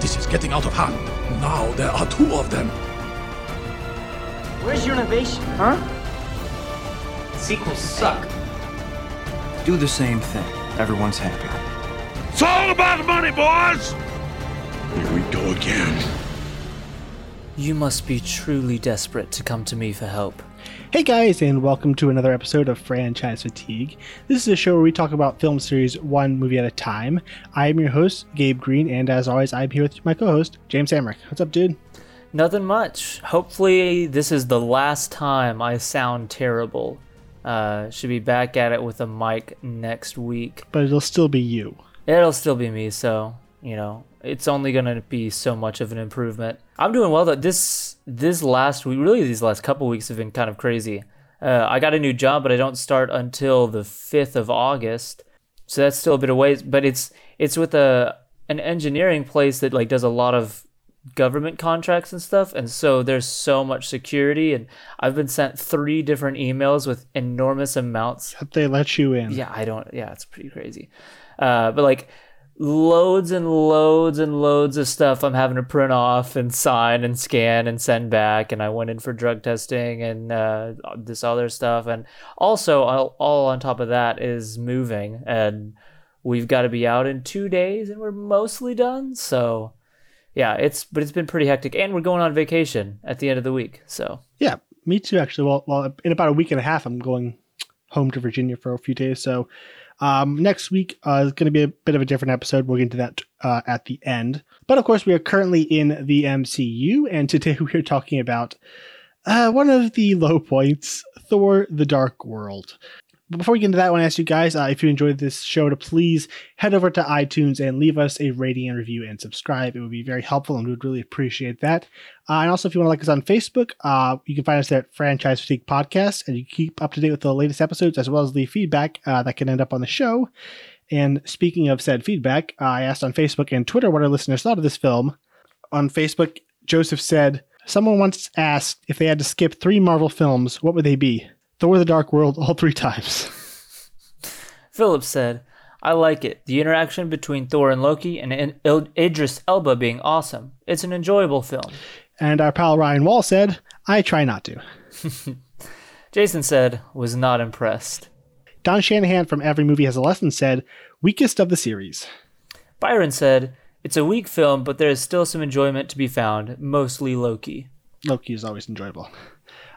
This is getting out of hand. Now there are two of them. Where's your innovation, huh? Sequels suck. Do the same thing. Everyone's happy. It's all about money, boys! Here we go again. You must be truly desperate to come to me for help. Hey guys, and welcome to another episode of Franchise Fatigue. This is a show where we talk about film series one movie at a time. I am your host, Gabe Green, and as always, I'm here with my co host, James Amrick. What's up, dude? Nothing much. Hopefully, this is the last time I sound terrible. Uh, should be back at it with a mic next week. But it'll still be you. It'll still be me, so you know it's only gonna be so much of an improvement. I'm doing well though. This this last week, really these last couple weeks have been kind of crazy. Uh, I got a new job, but I don't start until the fifth of August, so that's still a bit of ways. But it's it's with a an engineering place that like does a lot of government contracts and stuff and so there's so much security and i've been sent three different emails with enormous amounts That they let you in. yeah i don't yeah it's pretty crazy uh, but like loads and loads and loads of stuff i'm having to print off and sign and scan and send back and i went in for drug testing and uh, this other stuff and also all, on top of that is moving and we've got to be out in two days and we're mostly done so yeah it's but it's been pretty hectic and we're going on vacation at the end of the week so Yeah, me too, actually. Well, well, in about a week and a half, I'm going home to Virginia for a few days. So um, next week uh, is going to be a bit of a different episode. We'll get into that uh, at the end. But of course, we are currently in the MCU, and today we are talking about uh, one of the low points Thor the Dark World. Before we get into that, I want to ask you guys uh, if you enjoyed this show to please head over to iTunes and leave us a rating and review and subscribe. It would be very helpful and we would really appreciate that. Uh, and also, if you want to like us on Facebook, uh, you can find us there at Franchise Fatigue Podcast, and you keep up to date with the latest episodes as well as the feedback uh, that can end up on the show. And speaking of said feedback, uh, I asked on Facebook and Twitter what our listeners thought of this film. On Facebook, Joseph said, Someone once asked if they had to skip three Marvel films, what would they be? Thor the Dark World all three times. Phillips said, I like it. The interaction between Thor and Loki and Idris Elba being awesome. It's an enjoyable film. And our pal Ryan Wall said, I try not to. Jason said, was not impressed. Don Shanahan from Every Movie Has a Lesson said, weakest of the series. Byron said, it's a weak film, but there is still some enjoyment to be found, mostly Loki. Loki is always enjoyable.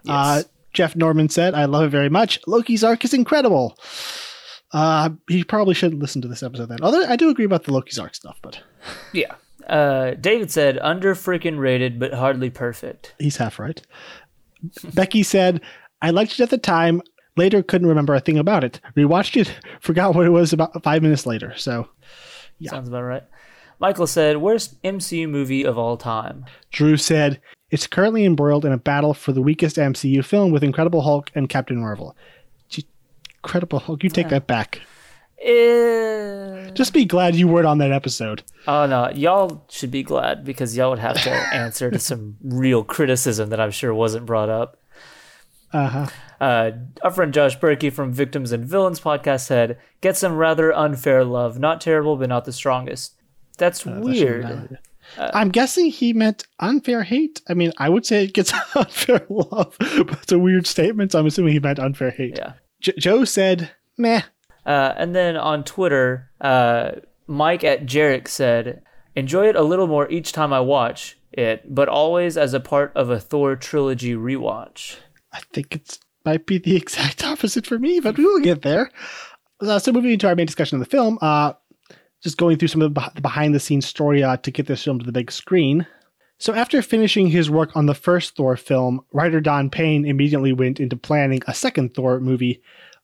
Uh, Jeff Norman said, I love it very much. Loki's arc is incredible. Uh, he probably shouldn't listen to this episode then. Although I do agree about the Loki's arc stuff, but Yeah. Uh, David said, under freaking rated, but hardly perfect. he's half right. Becky said, I liked it at the time. Later, couldn't remember a thing about it. Rewatched it, forgot what it was about five minutes later. So Sounds about right. Michael said, worst MCU movie of all time. Drew said, It's currently embroiled in a battle for the weakest MCU film with Incredible Hulk and Captain Marvel. Gee, Incredible Hulk, you take that back. Just be glad you weren't on that episode. Oh no, y'all should be glad because y'all would have to answer to some real criticism that I'm sure wasn't brought up. Uh-huh. Uh, our friend Josh Berkey from Victims and Villains podcast said, "Get some rather unfair love. Not terrible, but not the strongest." That's That should weird. Matter. I'm guessing he meant unfair hate. I mean, I would say it gets unfair love, but it's a weird statement. So I'm assuming he meant unfair hate. Yeah. J- Joe said, meh. Uh, and then on Twitter, uh, Mike at Jarek said, "Enjoy it a little more each time I watch it, but always as a part of a Thor trilogy rewatch." I think it's might be the exact opposite for me, but we will get there. Uh, so moving into our main discussion of the film, uh, just going through some of the behind the scenes story uh, to get this film to the big screen. So after finishing his work on the first Thor film, writer Don Payne immediately went into planning a second Thor movie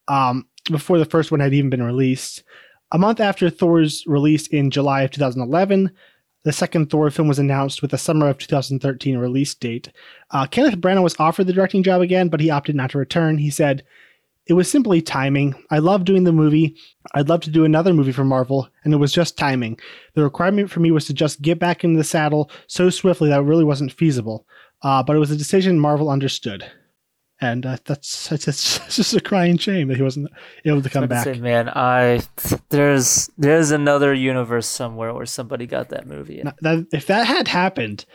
um, before the first one had even been released. A month after Thor's release in July of 2011, the second Thor film was announced with a summer of 2013 release date. Uh, Kenneth Branagh was offered the directing job again, but he opted not to return. He said, It was simply timing. I love doing the movie. I'd love to do another movie for Marvel, and it was just timing. The requirement for me was to just get back into the saddle so swiftly that it really wasn't feasible. Uh, but it was a decision Marvel understood. and uh, that's it's, it's just a crying shame that he wasn't able to come back. say, man, I there's there's another universe somewhere where somebody got that movie. Now, that, if that had happened,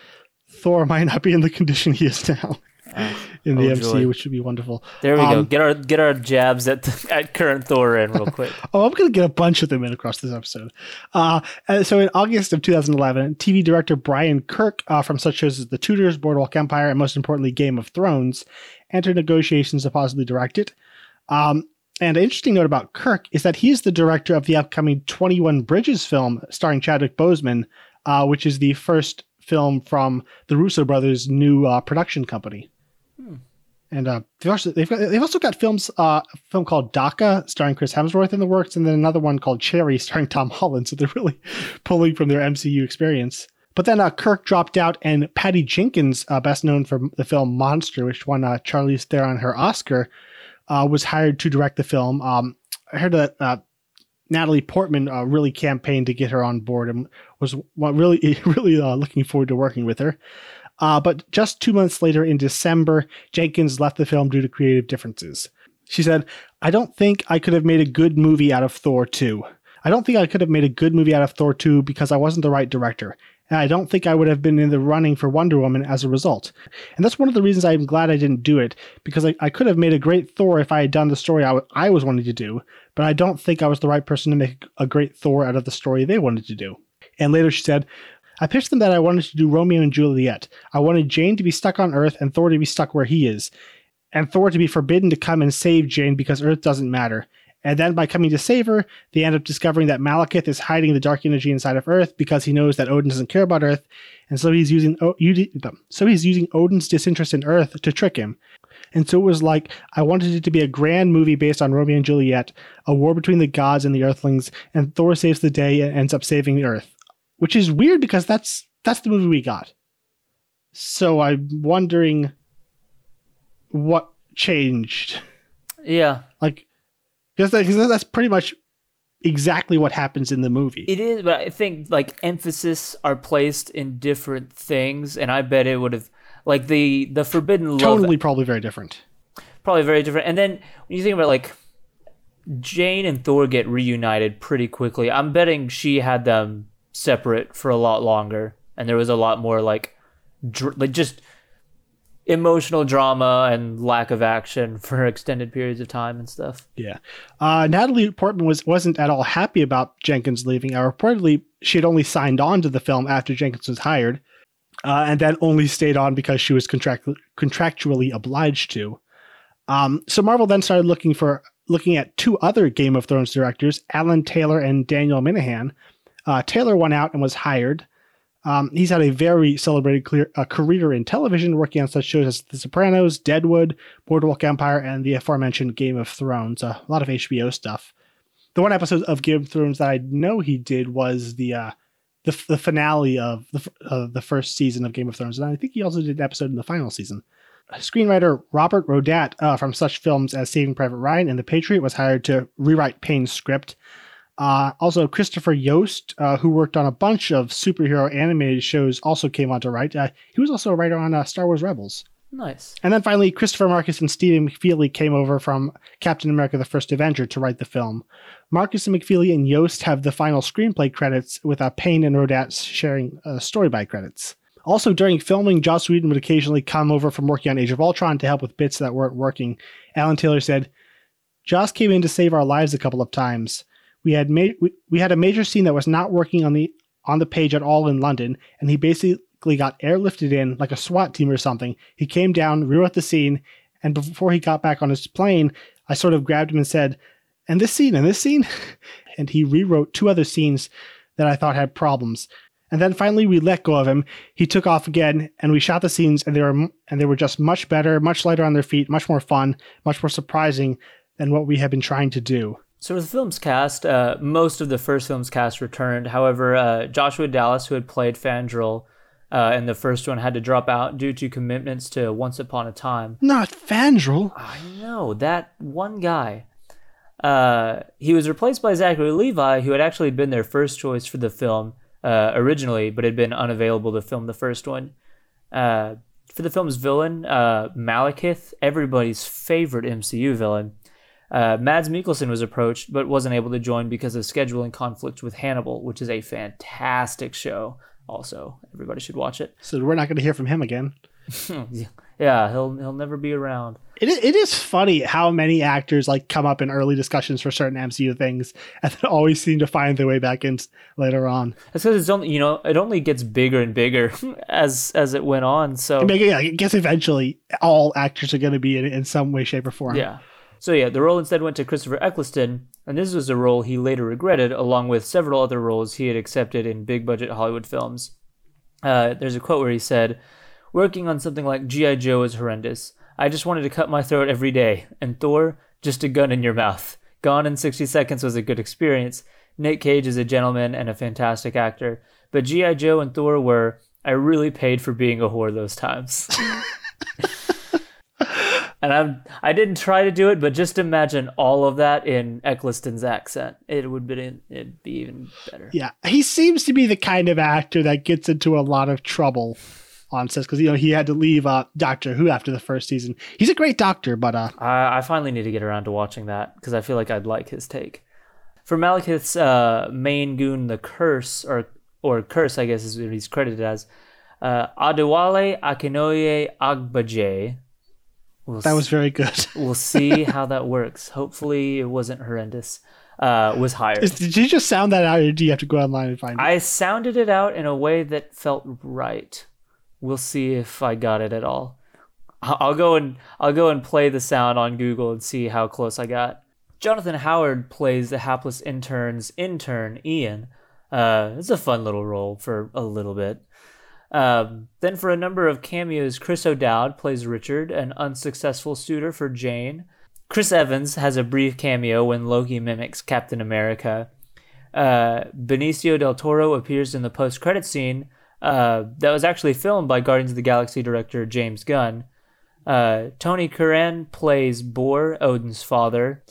Thor might not be in the condition he is now in the oh, MCU, which would be wonderful. There we go. Um, Get our get our jabs at at current Thor in real quick. Oh, I'm going to get a bunch of them in across this episode. Uh, so in August of 2011, TV director Brian Kirk uh, from such shows as The Tudors, Boardwalk Empire, and most importantly, Game of Thrones, entered negotiations to possibly direct it. Um, and an interesting note about Kirk is that he's the director of the upcoming 21 Bridges film starring Chadwick Boseman, uh, which is the first film from the Russo brothers' new uh, production company. And uh, they've also they've, got, they've also got films uh, a film called Dhaka starring Chris Hemsworth in the works, and then another one called Cherry starring Tom Holland. So they're really pulling from their MCU experience. But then uh, Kirk dropped out, and Patty Jenkins, uh, best known for the film Monster, which won uh, Charlize Theron her Oscar, uh, was hired to direct the film. Um, I heard that uh, Natalie Portman uh, really campaigned to get her on board and was really really looking forward to working with her. Uh, but just two months later, in December, Jenkins left the film due to creative differences. She said, I don't think I could have made a good movie out of Thor 2. I don't think I could have made a good movie out of Thor 2 because I wasn't the right director. And I don't think I would have been in the running for Wonder Woman as a result. And that's one of the reasons I'm glad I didn't do it, because I, I could have made a great Thor if I had done the story I, w- I was wanting to do, but I don't think I was the right person to make a great Thor out of the story they wanted to do. And later she said, I pitched them that I wanted to do Romeo and Juliet. I wanted Jane to be stuck on Earth and Thor to be stuck where he is, and Thor to be forbidden to come and save Jane because Earth doesn't matter. And then by coming to save her, they end up discovering that Malekith is hiding the dark energy inside of Earth because he knows that Odin doesn't care about Earth, and so he's using o- so he's using Odin's disinterest in Earth to trick him. And so it was like I wanted it to be a grand movie based on Romeo and Juliet, a war between the gods and the Earthlings, and Thor saves the day and ends up saving the Earth, which is weird because that's that's the movie we got. So I'm wondering what changed. Yeah, Like, because that's pretty much exactly what happens in the movie. it is, but I think like emphasis are placed in different things, and I bet it would have like the the forbidden love totally, probably very different. probably very different. And then when you think about like Jane and Thor get reunited pretty quickly, I'm betting she had them separate for a lot longer, and there was a lot more like, dr- like just emotional drama and lack of action for extended periods of time and stuff. Yeah. Uh, Natalie Portman was wasn't at all happy about Jenkins leaving. Uh, reportedly, she had only signed on to the film after Jenkins was hired, uh, and then only stayed on because she was contract- contractually obliged to. Um, so Marvel then started looking for looking at two other Game of Thrones directors, Alan Taylor and Daniel Minahan. Uh, Taylor went out and was hired. Um, he's had a very celebrated clear, uh, career in television, working on such shows as The Sopranos, Deadwood, Boardwalk Empire, and the aforementioned Game of Thrones. Uh, a lot of HBO stuff. The one episode of Game of Thrones that I know he did was the uh, the, the finale of the, the first season of Game of Thrones, and I think he also did an episode in the final season. Screenwriter Robert Rodat uh, from such films as Saving Private Ryan and The Patriot was hired to rewrite Payne's script. Uh, also, Christopher Yost, uh, who worked on a bunch of superhero animated shows, also came on to write. Uh, he was also a writer on uh, Star Wars Rebels. Nice. And then finally, Christopher Markus and Stephen McFeely came over from Captain America the First Avenger to write the film. Markus and McFeely and Yost have the final screenplay credits, with uh, Payne and Rodat sharing uh, story by credits. Also, during filming, Joss Whedon would occasionally come over from working on Age of Ultron to help with bits that weren't working. Alan Taylor said, Joss came in to save our lives a couple of times. We had ma- we, we had a major scene that was not working on the on the page at all in London, and he basically got airlifted in like a SWAT team or something. He came down, rewrote the scene, and before he got back on his plane, I sort of grabbed him and said, "And this scene, and this scene," and he rewrote two other scenes that I thought had problems. And then finally, we let go of him. He took off again, and we shot the scenes, and they were and they were just much better, much lighter on their feet, much more fun, much more surprising than what we had been trying to do. So with the film's cast, uh, most of the first film's cast returned. However, uh, Joshua Dallas, who had played Fandral uh, in the first one, had to drop out due to commitments to Once Upon a Time. Not Fandral. I know that one guy. Uh, he was replaced by Zachary Levi, who had actually been their first choice for the film uh, originally, but had been unavailable to film the first one. Uh, For the film's villain, uh, Malekith, everybody's favorite MCU villain, uh, Mads Mikkelsen was approached but wasn't able to join because of scheduling conflicts with Hannibal, which is a fantastic show. Also, everybody should watch it. So we're not going to hear from him again. yeah, he'll he'll never be around. It is, it is funny how many actors like come up in early discussions for certain MCU things and then always seem to find their way back in later on. That's because it's only you know it only gets bigger and bigger as as it went on. So I, mean, yeah, I guess eventually all actors are going to be in in some way, shape, or form. Yeah. So yeah, the role instead went to Christopher Eccleston, and this was a role he later regretted, along with several other roles he had accepted in big budget Hollywood films. Uh, there's a quote where he said, "Working on something like GI Joe is horrendous. I just wanted to cut my throat every day, and Thor, just a gun in your mouth. Gone in 60 Seconds was a good experience. Nick Cage is a gentleman and a fantastic actor, but GI Joe and Thor were." I really paid for being a whore those times. and I'm I didn't try to do it, but just imagine all of that in Eccleston's accent. It would be it'd be even better. Yeah, he seems to be the kind of actor that gets into a lot of trouble on sets because you know he had to leave uh, Doctor Who after the first season. He's a great doctor, but uh, I, I finally need to get around to watching that because I feel like I'd like his take. For Malekith's uh, main goon, the Kurse or or Kurse, I guess is what he's credited as. Uh, Adewale Akinnuoye Agbaje We'll that was very good. we'll see how that works. Hopefully, it wasn't horrendous. Uh, was hired. Is, did you just sound that out, or do you have to go online and find it? I sounded it out in a way that felt right. We'll see if I got it at all. I'll go and I'll go and play the sound on Google and see how close I got. Jonathan Howard plays the hapless intern's intern, Ian. Uh, it's a fun little role for a little bit. Um, then, for a number of cameos, Chris O'Dowd plays Richard, an unsuccessful suitor for Jane. Chris Evans has a brief cameo when Loki mimics Captain America. Uh, Benicio del Toro appears in the post credit scene uh, that was actually filmed by Guardians of the Galaxy director James Gunn. Uh, Tony Curran plays Bor, Odin's father.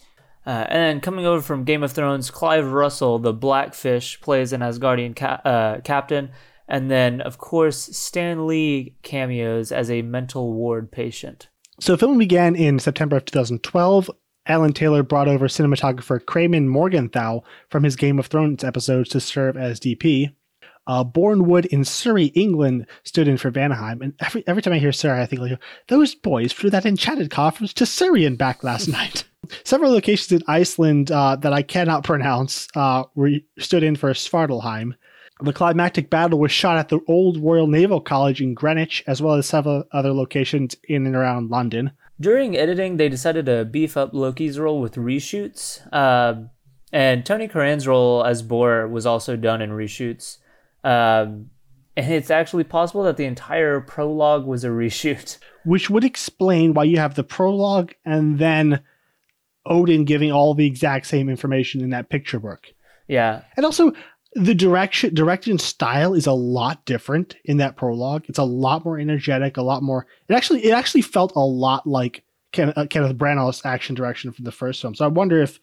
Uh, and then coming over from Game of Thrones, Clive Russell, the Blackfish, plays an Asgardian ca- uh, captain and then, of course, Stan Lee cameos as a mental ward patient. So, filming began in September of 2012. Alan Taylor brought over cinematographer Kramer Morgenthau from his Game of Thrones episodes to serve as DP. Uh, Bourne Wood in Surrey, England, stood in for Vanaheim. And every every time I hear Surrey, I think like those boys flew that enchanted conference to Surrey and back last night. Several locations in Iceland uh, that I cannot pronounce uh, stood in for Svartalfheim. The climactic battle was shot at the Old Royal Naval College in Greenwich, as well as several other locations in and around London. During editing, they decided to beef up Loki's role with reshoots, uh, and Tony Curran's role as Bor was also done in reshoots. Um, and it's actually possible that the entire prologue was a reshoot. Which would explain why you have the prologue and then Odin giving all the exact same information in that picture book. Yeah. And also, the direction direction style is a lot different in that prologue. It's a lot more energetic, a lot more. It actually it actually felt a lot like Ken, uh, Kenneth Branagh's action direction from the first film. So I wonder if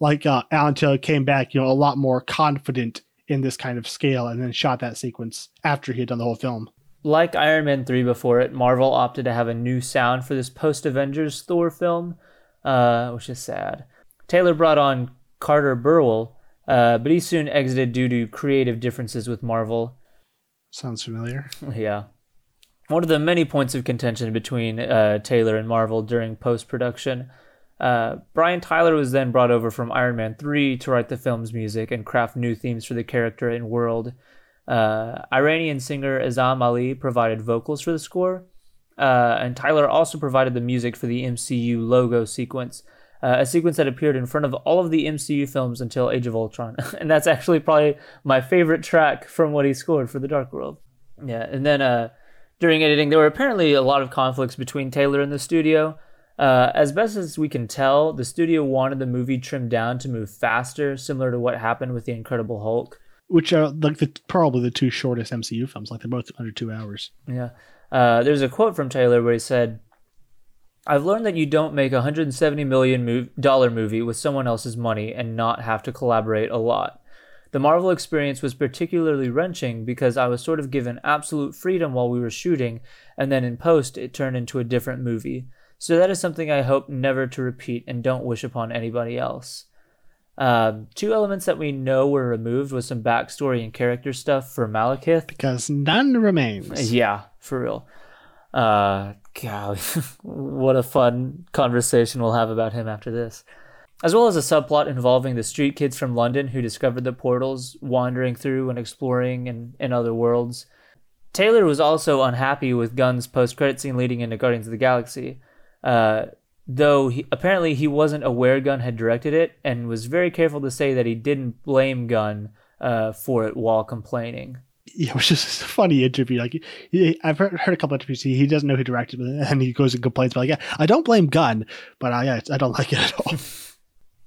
like uh, Alan Taylor came back, you know, a lot more confident in this kind of scale, and then shot that sequence after he had done the whole film. Like Iron Man three before it, Marvel opted to have a new sound for this post Avengers Thor film, uh, which is sad. Taylor brought on Carter Burwell uh, but he soon exited due to creative differences with Marvel. Sounds familiar. Yeah. One of the many points of contention between uh, Taylor and Marvel during post production. Uh, Brian Tyler was then brought over from Iron Man 3 to write the film's music and craft new themes for the character and world. Uh, Iranian singer Azam Ali provided vocals for the score, uh, and Tyler also provided the music for the MCU logo sequence, uh, a sequence that appeared in front of all of the MCU films until Age of Ultron. and that's actually probably my favorite track from what he scored for The Dark World. Yeah, and then uh, during editing, there were apparently a lot of conflicts between Taylor and the studio. Uh, as best as we can tell, the studio wanted the movie trimmed down to move faster, similar to what happened with The Incredible Hulk. Which are like the, probably the two shortest MCU films. Like they're both under two hours. Yeah. Uh, there's a quote from Taylor where he said, I've learned that you don't make a 170 million dollar movie with someone else's money and not have to collaborate a lot. The Marvel experience was particularly wrenching because I was sort of given absolute freedom while we were shooting, and then in post, it turned into a different movie. So that is something I hope never to repeat and don't wish upon anybody else. Uh, two elements that we know were removed was some backstory and character stuff for Malekith. Because none remains. Yeah, for real. Uh, golly, what a fun conversation we'll have about him after this as well as a subplot involving the street kids from London who discovered the portals, wandering through and exploring in, in other worlds. Taylor was also unhappy with Gunn's post-credit scene leading into Guardians of the Galaxy, uh, though he, apparently he wasn't aware Gunn had directed it and was very careful to say that he didn't blame Gunn uh, for it while complaining. Yeah, it was just a funny interview. Like he, I've heard, heard a couple of interviews. He, he doesn't know who directed it, and he goes and complains. But like, yeah, I don't blame Gunn, but I, I don't like it at all.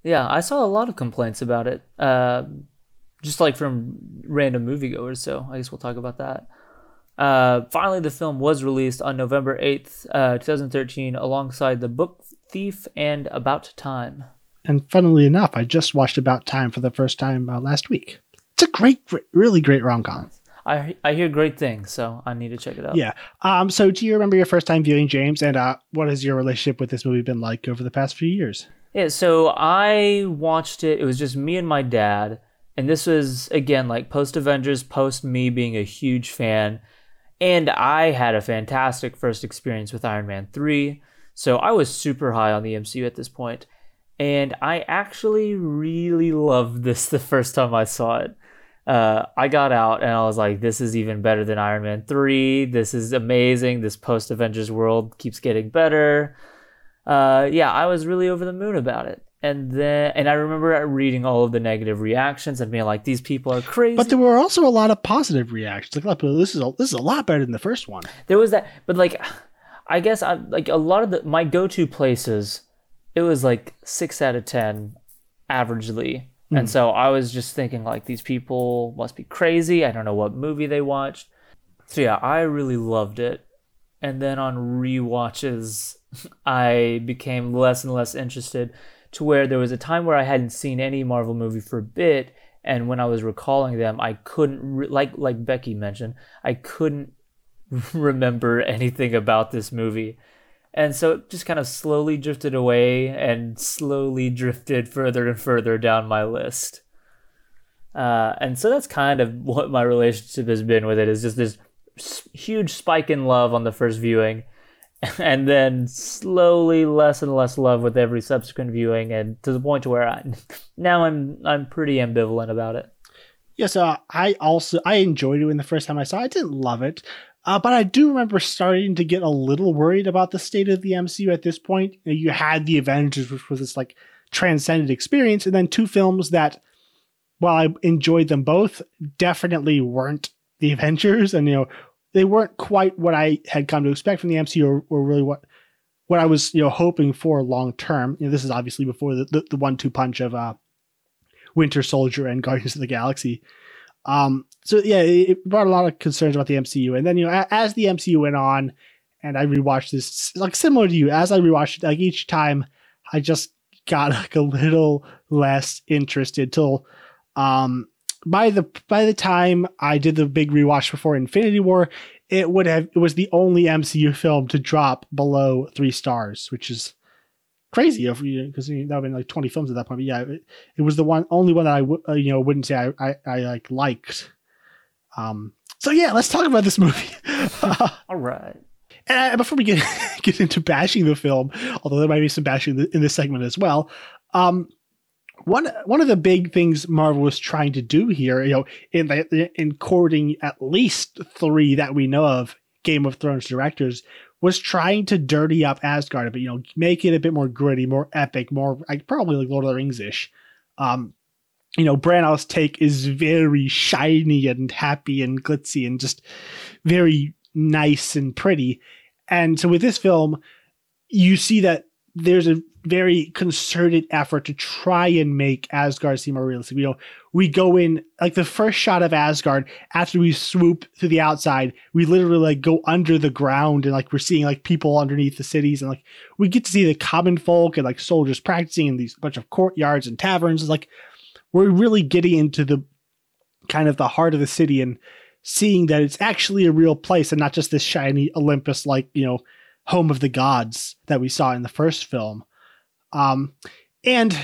Yeah, I saw a lot of complaints about it, uh, just like from random moviegoers. So I guess we'll talk about that. Uh, finally, the film was released on November 8th, uh, 2013, alongside The Book Thief and About Time. And funnily enough, I just watched About Time for the first time uh, last week. It's a great, really great rom com. I I hear great things, so I need to check it out. Yeah. Um. So, do you remember your first time viewing James, and uh, what has your relationship with this movie been like over the past few years? Yeah, so I watched it. It was just me and my dad. And this was, again, like post Avengers, post me being a huge fan. And I had a fantastic first experience with Iron Man 3. So I was super high on the MCU at this. And I actually really loved this the first time I saw it. Uh, I got out and I was like, this is even better than Iron Man 3. This is amazing. This post Avengers world keeps getting better uh, yeah, I was really over the moon about it. And then, and I remember reading all of the negative reactions and being like, "These people are crazy." But there were also a lot of positive reactions. Like, this is a, this is a lot better than the first one. There was that, but like, I guess I like a lot of the my go-to places. It was like six out of ten, averagely, mm. and so I was just thinking like, these people must be crazy. I don't know what movie they watched. So yeah, I really loved it. And then on re-watches, I became less and less interested to where there was a time where I hadn't seen any Marvel movie for a bit and when I was recalling them I couldn't re- like like Becky mentioned I couldn't remember anything about this movie and so it just kind of slowly drifted away and slowly drifted further and further down my list uh, and so that's kind of what my relationship has been with it is just this huge spike in love on the first viewing and then slowly less and less love with every subsequent viewing and to the point to where I now I'm I'm pretty ambivalent about it. Yes, uh, I also I enjoyed it when the first time I saw it. I didn't love it. Uh, but I do remember starting to get a little worried about the state of the MCU at this point. You, know, you had the Avengers, which was this like transcendent experience, and then two films that, while I enjoyed them both, definitely weren't the Avengers. And you know, they weren't quite what I had come to expect from the MCU or, or really what what I was you know hoping for long term. You know, this is obviously before the, the, the one two punch of uh, Winter Soldier and Guardians of the Galaxy. Um, so yeah, it brought a lot of concerns about the MCU. And then you know, as the MCU went on, and I rewatched this, like similar to you, as I rewatched it, like each time, I just got like a little less interested till um by the by the time I did the big rewatch before Infinity War, it would have it was the only MCU film to drop below three stars, which is crazy because you know, that would been like 20 films at that point. But yeah, it, it was the one only one that I w- uh, you know wouldn't say I, I, I like liked. Um, so yeah, let's talk about this movie. All right. And before we get get into bashing the film, although there might be some bashing in this segment as well, um, one one of the big things Marvel was trying to do here, you know, in the, in courting at least three that we know of Game of Thrones directors, was trying to dirty up Asgard a bit, you know, make it a bit more gritty, more epic, more like probably like Lord of the Rings ish. Um, you know, Branagh's take is very shiny and happy and glitzy and just very nice and pretty. And so with this film, you see that there's a very concerted effort to try and make Asgard seem more realistic. You know, we go in like the first shot of Asgard after we swoop to the outside, we literally like go under the ground and like we're seeing like people underneath the cities and like we get to see the common folk and like soldiers practicing in these bunch of courtyards and taverns. It's like we're really getting into the kind of the heart of the city and seeing that it's actually a real place and not just this shiny Olympus like, you know, home of the gods that we saw in the first film. Um, and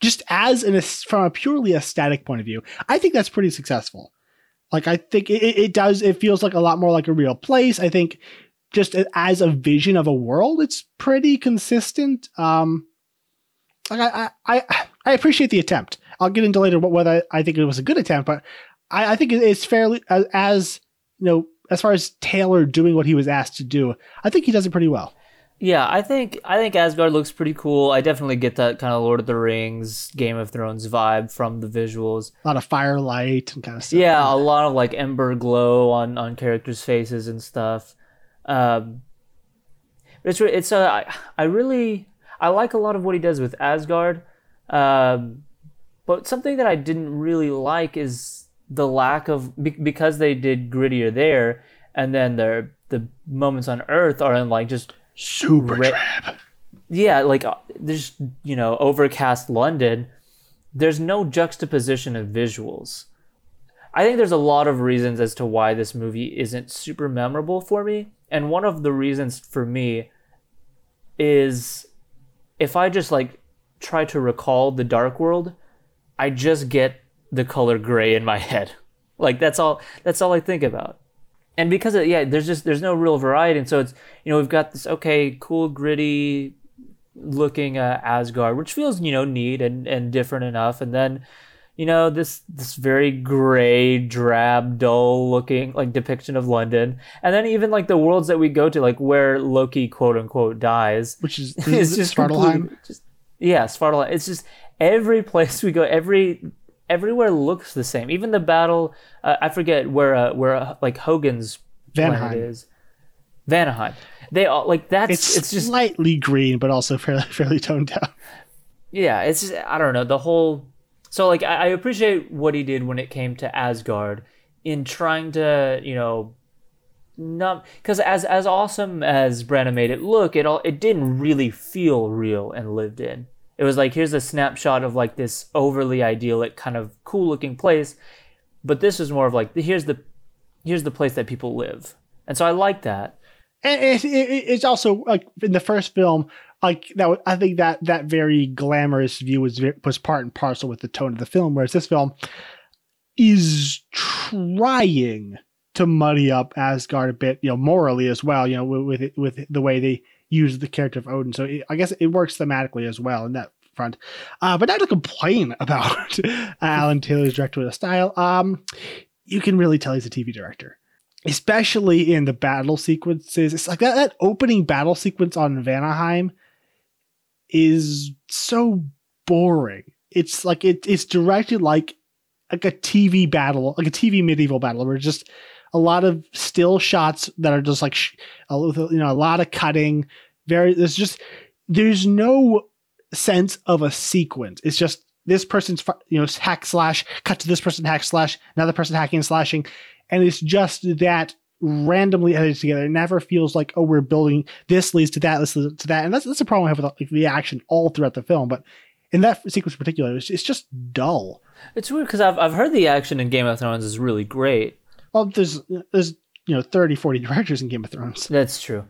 just as an from a purely aesthetic point of view, I think that's pretty successful. Like I think it, it does. It feels like a lot more like a real place. I think just as a vision of a world, it's pretty consistent. Um, like I, I, I appreciate the attempt. I'll get into later whether I think it was a good attempt, but I, I think it's fairly as, as you know as far as Taylor doing what he was asked to do. I think he does it pretty well. Yeah, I think I think Asgard looks pretty cool. I definitely get that kind of Lord of the Rings, Game of Thrones vibe from the visuals. A lot of firelight and kind of stuff. Yeah, a lot of like ember glow on on characters' faces and stuff. Um, it's it's a I, I really I like a lot of what he does with Asgard. Um, but something that I didn't really like is the lack of because they did grittier there, and then the the moments on Earth are in like just super re- trap. Yeah, like uh, there's you know overcast London. There's no juxtaposition of visuals. I think there's a lot of reasons as to why this movie isn't super memorable for me, and one of the reasons for me is if I just like try to recall the Dark World, I just get the color gray in my head. Like that's all that's all I think about. And because of, yeah, there's just there's no real variety and so it's you know, we've got this okay, cool gritty looking uh, Asgard, which feels, you know, neat and and different enough and then you know this this very gray drab dull looking like depiction of london and then even like the worlds that we go to like where loki quote unquote dies which is, is just Svartalfheim. Just, yeah Svartalfheim. it's just every place we go every everywhere looks the same. Even the battle, uh, I forget where uh, where uh, like Hogun's planet is. Vanaheim. They all like that's it's, it's just slightly green, but also fairly fairly toned down. Yeah, it's just I don't know the whole. So like I, I appreciate what he did when it came to Asgard in trying to you know not because as as awesome as Branagh made it look, it all it didn't really feel real and lived in. It was like here's a snapshot of like this overly idyllic kind of cool looking place, but this is more of like here's the here's the place that people live, and so I like that. And it, it, it's also like in the first film, like that. I think that that very glamorous view was was part and parcel with the tone of the film, whereas this film is trying to muddy up Asgard a bit, you know, morally as well, you know, with, with the way they use the character of Odin. So it, I guess it works thematically as well in that front. Uh, but not to complain about Alan Taylor's directorial style. Um, you can really tell he's a TV director, especially in the battle sequences. It's like that, that opening battle sequence on Vanaheim is so boring. It's like it, it's directed like like a TV battle, like a TV medieval battle, where just a lot of still shots that are just like you know a lot of cutting. Very there's just there's no sense of a sequence. It's just this person's you know hack slash cut to this person hack slash another person hacking and slashing, and it's just that randomly edited together. It never feels like oh we're building this leads to that this leads to that, and that's that's a problem I have with like, the action all throughout the film. But in that sequence in particular, it's, it's just dull. It's weird because I've I've heard the action in Game of Thrones is really great, well, there's there's you know 30, 40 directors in Game of Thrones. That's true.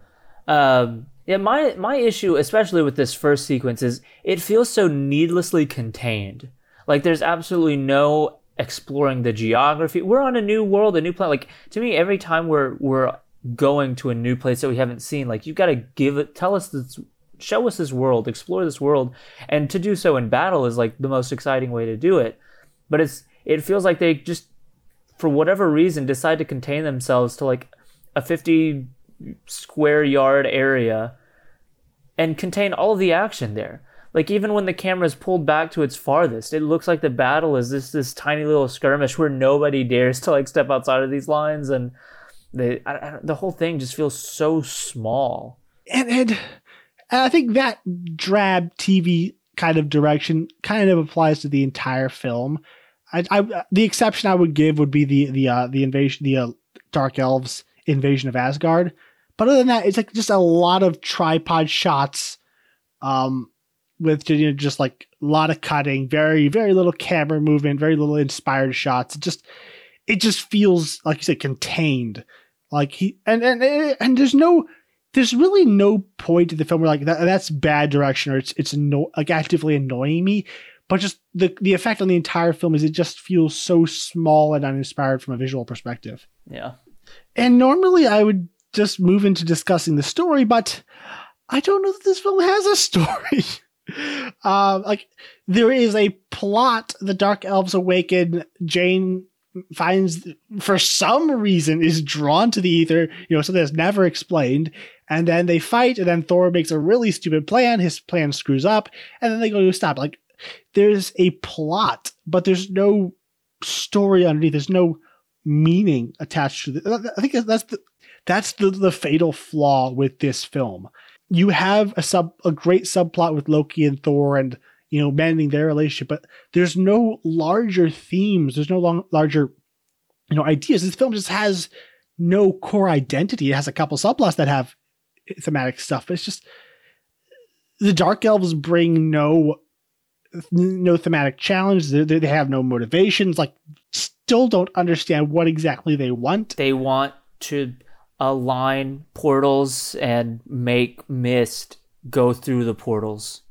Um, yeah, my my issue, especially with this first sequence, is it feels so needlessly contained. Like there's absolutely no exploring the geography. We're on a new world, a new planet. Like to me, every time we're we're going to a new place that we haven't seen, like you've got to give it, tell us this, show us this world, explore this world, and to do so in battle is like the most exciting way to do it. But it's it feels like they just for whatever reason, decide to contain themselves to like a 50 square yard area and contain all the action there. Like even when the camera is pulled back to its farthest, it looks like the battle is this this tiny little skirmish where nobody dares to like step outside of these lines, and the I, I, the whole thing just feels so small. And, and I think that drab TV kind of direction kind of applies to the entire film I, I, the exception I would give would be the the uh, the invasion the uh, Dark Elves invasion of Asgard. But other than that, it's like just a lot of tripod shots, um, with you know, just like a lot of cutting, very very little camera movement, very little inspired shots. It just it just feels like you said contained. Like he and and and there's no there's really no point in the film where like that, that's bad direction or it's it's like actively annoying me. But just the the effect on the entire film is it just feels so small and uninspired from a visual perspective. Yeah. And normally I would just move into discussing the story, but I don't know that this film has a story. uh, like there is a plot. The Dark Elves awaken. Jane finds, for some reason, is drawn to the Aether. You know, something that's never explained. And then they fight, and then Thor makes a really stupid plan. His plan screws up, and then they go to stop. Like there's a plot, but there's no story underneath. There's no meaning attached to it. I think that's the that's the, the fatal flaw with this film you have a sub a great subplot with Loki and Thor and you know mending their relationship, but there's no larger themes. There's no long, larger you know ideas. This film just has no core identity. It has a couple subplots that have thematic stuff, but it's just the Dark Elves bring no no thematic challenge. They, they have no motivations. Like, still don't understand what exactly they want. They want to align portals and make mist go through the portals.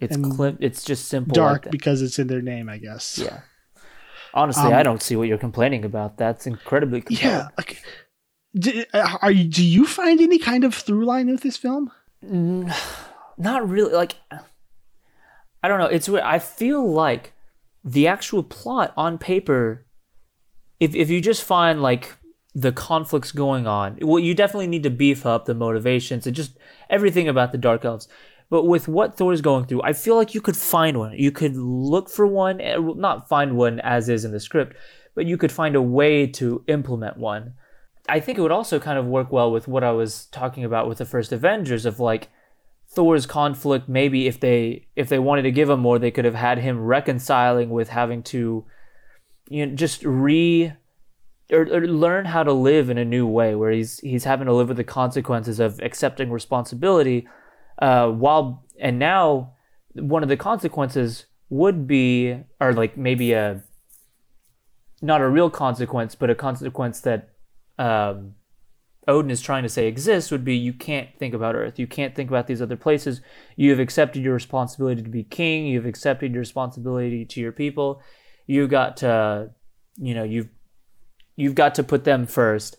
It's cli- it's just simple. Dark like because it's in their name, I guess. Yeah. Honestly, Um, I don't see what you're complaining about. That's incredibly compelling. Yeah. Like, do, are you? Do you find any kind of through line with this film? Not really. Like, I don't know. It's weird. I feel like the actual plot on paper, if if you just find like the conflicts going on, well, you definitely need to beef up the motivations and just everything about the Dark Elves. But with what Thor is going through, I feel like you could find one. You could look for one, eh, not find one as is in the script, but you could find a way to implement one. I think it would also kind of work well with what I was talking about with the first Avengers of like Thor's conflict. Maybe if they if they wanted to give him more, they could have had him reconciling with having to, you know, just re or, or learn how to live in a new way, where he's he's having to live with the consequences of accepting responsibility. Uh, while and now one of the consequences would be, or like maybe a not a real consequence, but a consequence that um, Odin is trying to say exists would be you can't think about Earth. You can't think about these other places. You have accepted your responsibility to be king. You've accepted your responsibility to your people. You got to, you know, you've you've got to put them first.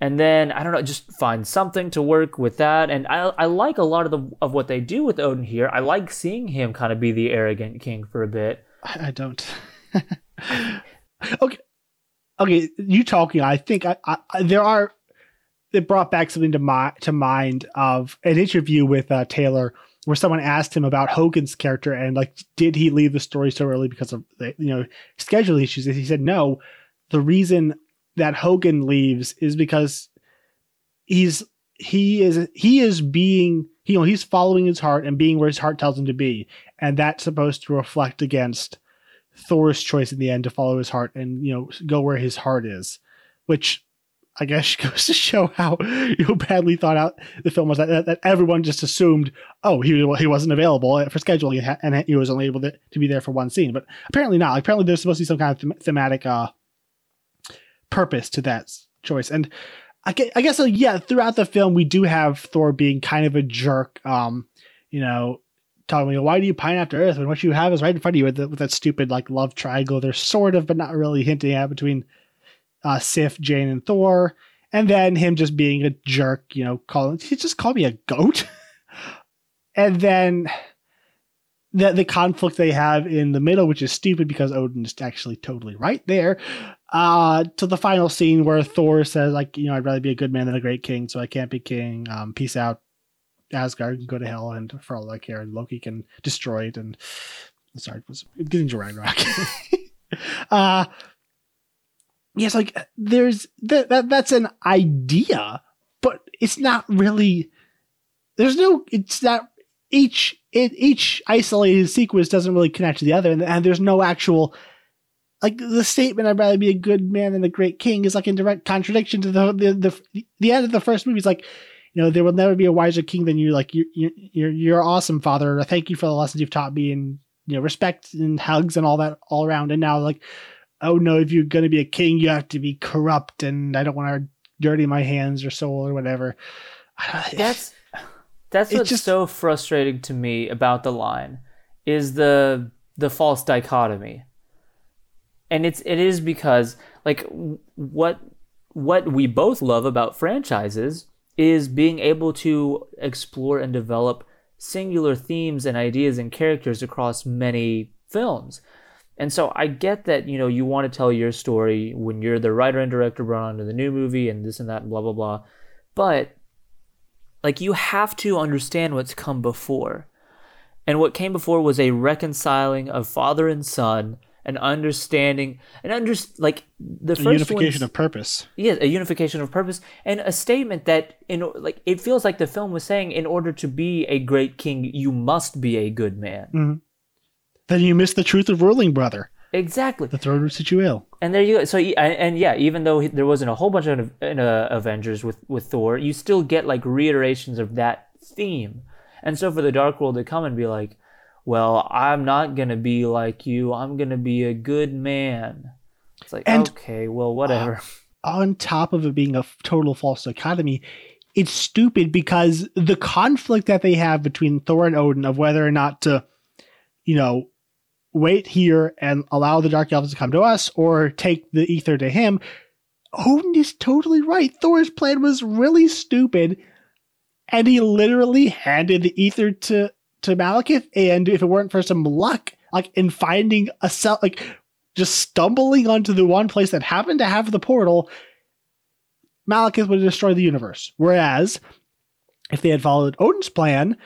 And then I don't know, just find something to work with that. And I I like a lot of the of what they do with Odin here. I like seeing him kind of be the arrogant king for a bit. I, don't. okay, okay. You talking? I think I, I there are. It brought back something to my to mind of an interview with uh, Taylor where someone asked him about Hogun's character and like, did he leave the story so early because of the, you know schedule issues? And he said no. The reason that Hogan leaves is because he's he is he is being you know he's following his heart and being where his heart tells him to be and that's supposed to reflect against Thor's choice in the end to follow his heart and you know go where his heart is which I guess goes to show how you know, badly thought out the film was that, that, everyone just assumed oh he he wasn't available for scheduling and he was only able to, to be there for one scene but apparently not like, apparently there's supposed to be some kind of them- thematic uh purpose to that choice. And I guess, I guess so, yeah, throughout the film, we do have Thor being kind of a jerk. Um, you know, telling me, why do you pine after Earth when what you have is right in front of you with, the, with that stupid like love triangle? They're sort of, but not really hinting at between uh, Sif, Jane, and Thor. And then him just being a jerk, you know, calling, he just called me a goat. and then the the conflict they have in the middle, which is stupid because Odin is actually totally right there. Uh, to the final scene where Thor says, like, you know, I'd rather be a good man than a great king, so I can't be king. Um, peace out. Asgard can go to hell, and for all I care, Loki can destroy it. And sorry, it was getting to Ragnarok. uh, yes, like uh, there's that, that that's an idea, but it's not really. There's no. It's not each it, each isolated sequence doesn't really connect to the other, and, and there's no actual like the statement "I'd rather be a good man than a great king" is like in direct contradiction to the the the, the end of the first movie. It's like you know, there will never be a wiser king than you. Like you, you you're you're awesome, father. Thank you for the lessons you've taught me, and you know, respect and hugs and all that all around. And now, like, oh no, if you're gonna be a king, you have to be corrupt, and I don't want to dirty my hands or soul or whatever. That's that's what's just- so frustrating to me about the line is the the false dichotomy. And it's it is because like what what we both love about franchises is being able to explore and develop singular themes and ideas and characters across many films. And so I get that, you know, you want to tell your story when you're the writer and director brought onto the new movie and this and that and blah blah blah. But like you have to understand what's come before. And what came before was a reconciling of father and son, an understanding, an under like the A unification of purpose. Yeah, a unification of purpose and a statement that in like it feels like the film was saying in order to be a great king you must be a good man. Mm-hmm. Then you miss the truth of ruling, brother. Exactly. The throne will sit you ill. And there you go. So and, and yeah, even though there wasn't a whole bunch of uh, Avengers with with Thor, you still get like reiterations of that theme. And so for the Dark World to come and be like, "Well, I'm not gonna be like you. I'm gonna be a good man." It's like And- okay, well, whatever. on top of it being a total false dichotomy, it's stupid because the conflict that they have between Thor and Odin of whether or not to, you know, wait here and allow the Dark Elves to come to us or take the Aether to him, Odin is totally right. Thor's plan was really stupid, and he literally handed the Aether to to Malekith. And if it weren't for some luck, like in finding a cell, like just stumbling onto the one place that happened to have the portal, Malekith would destroy the universe. Whereas, if they had followed Odin's plan,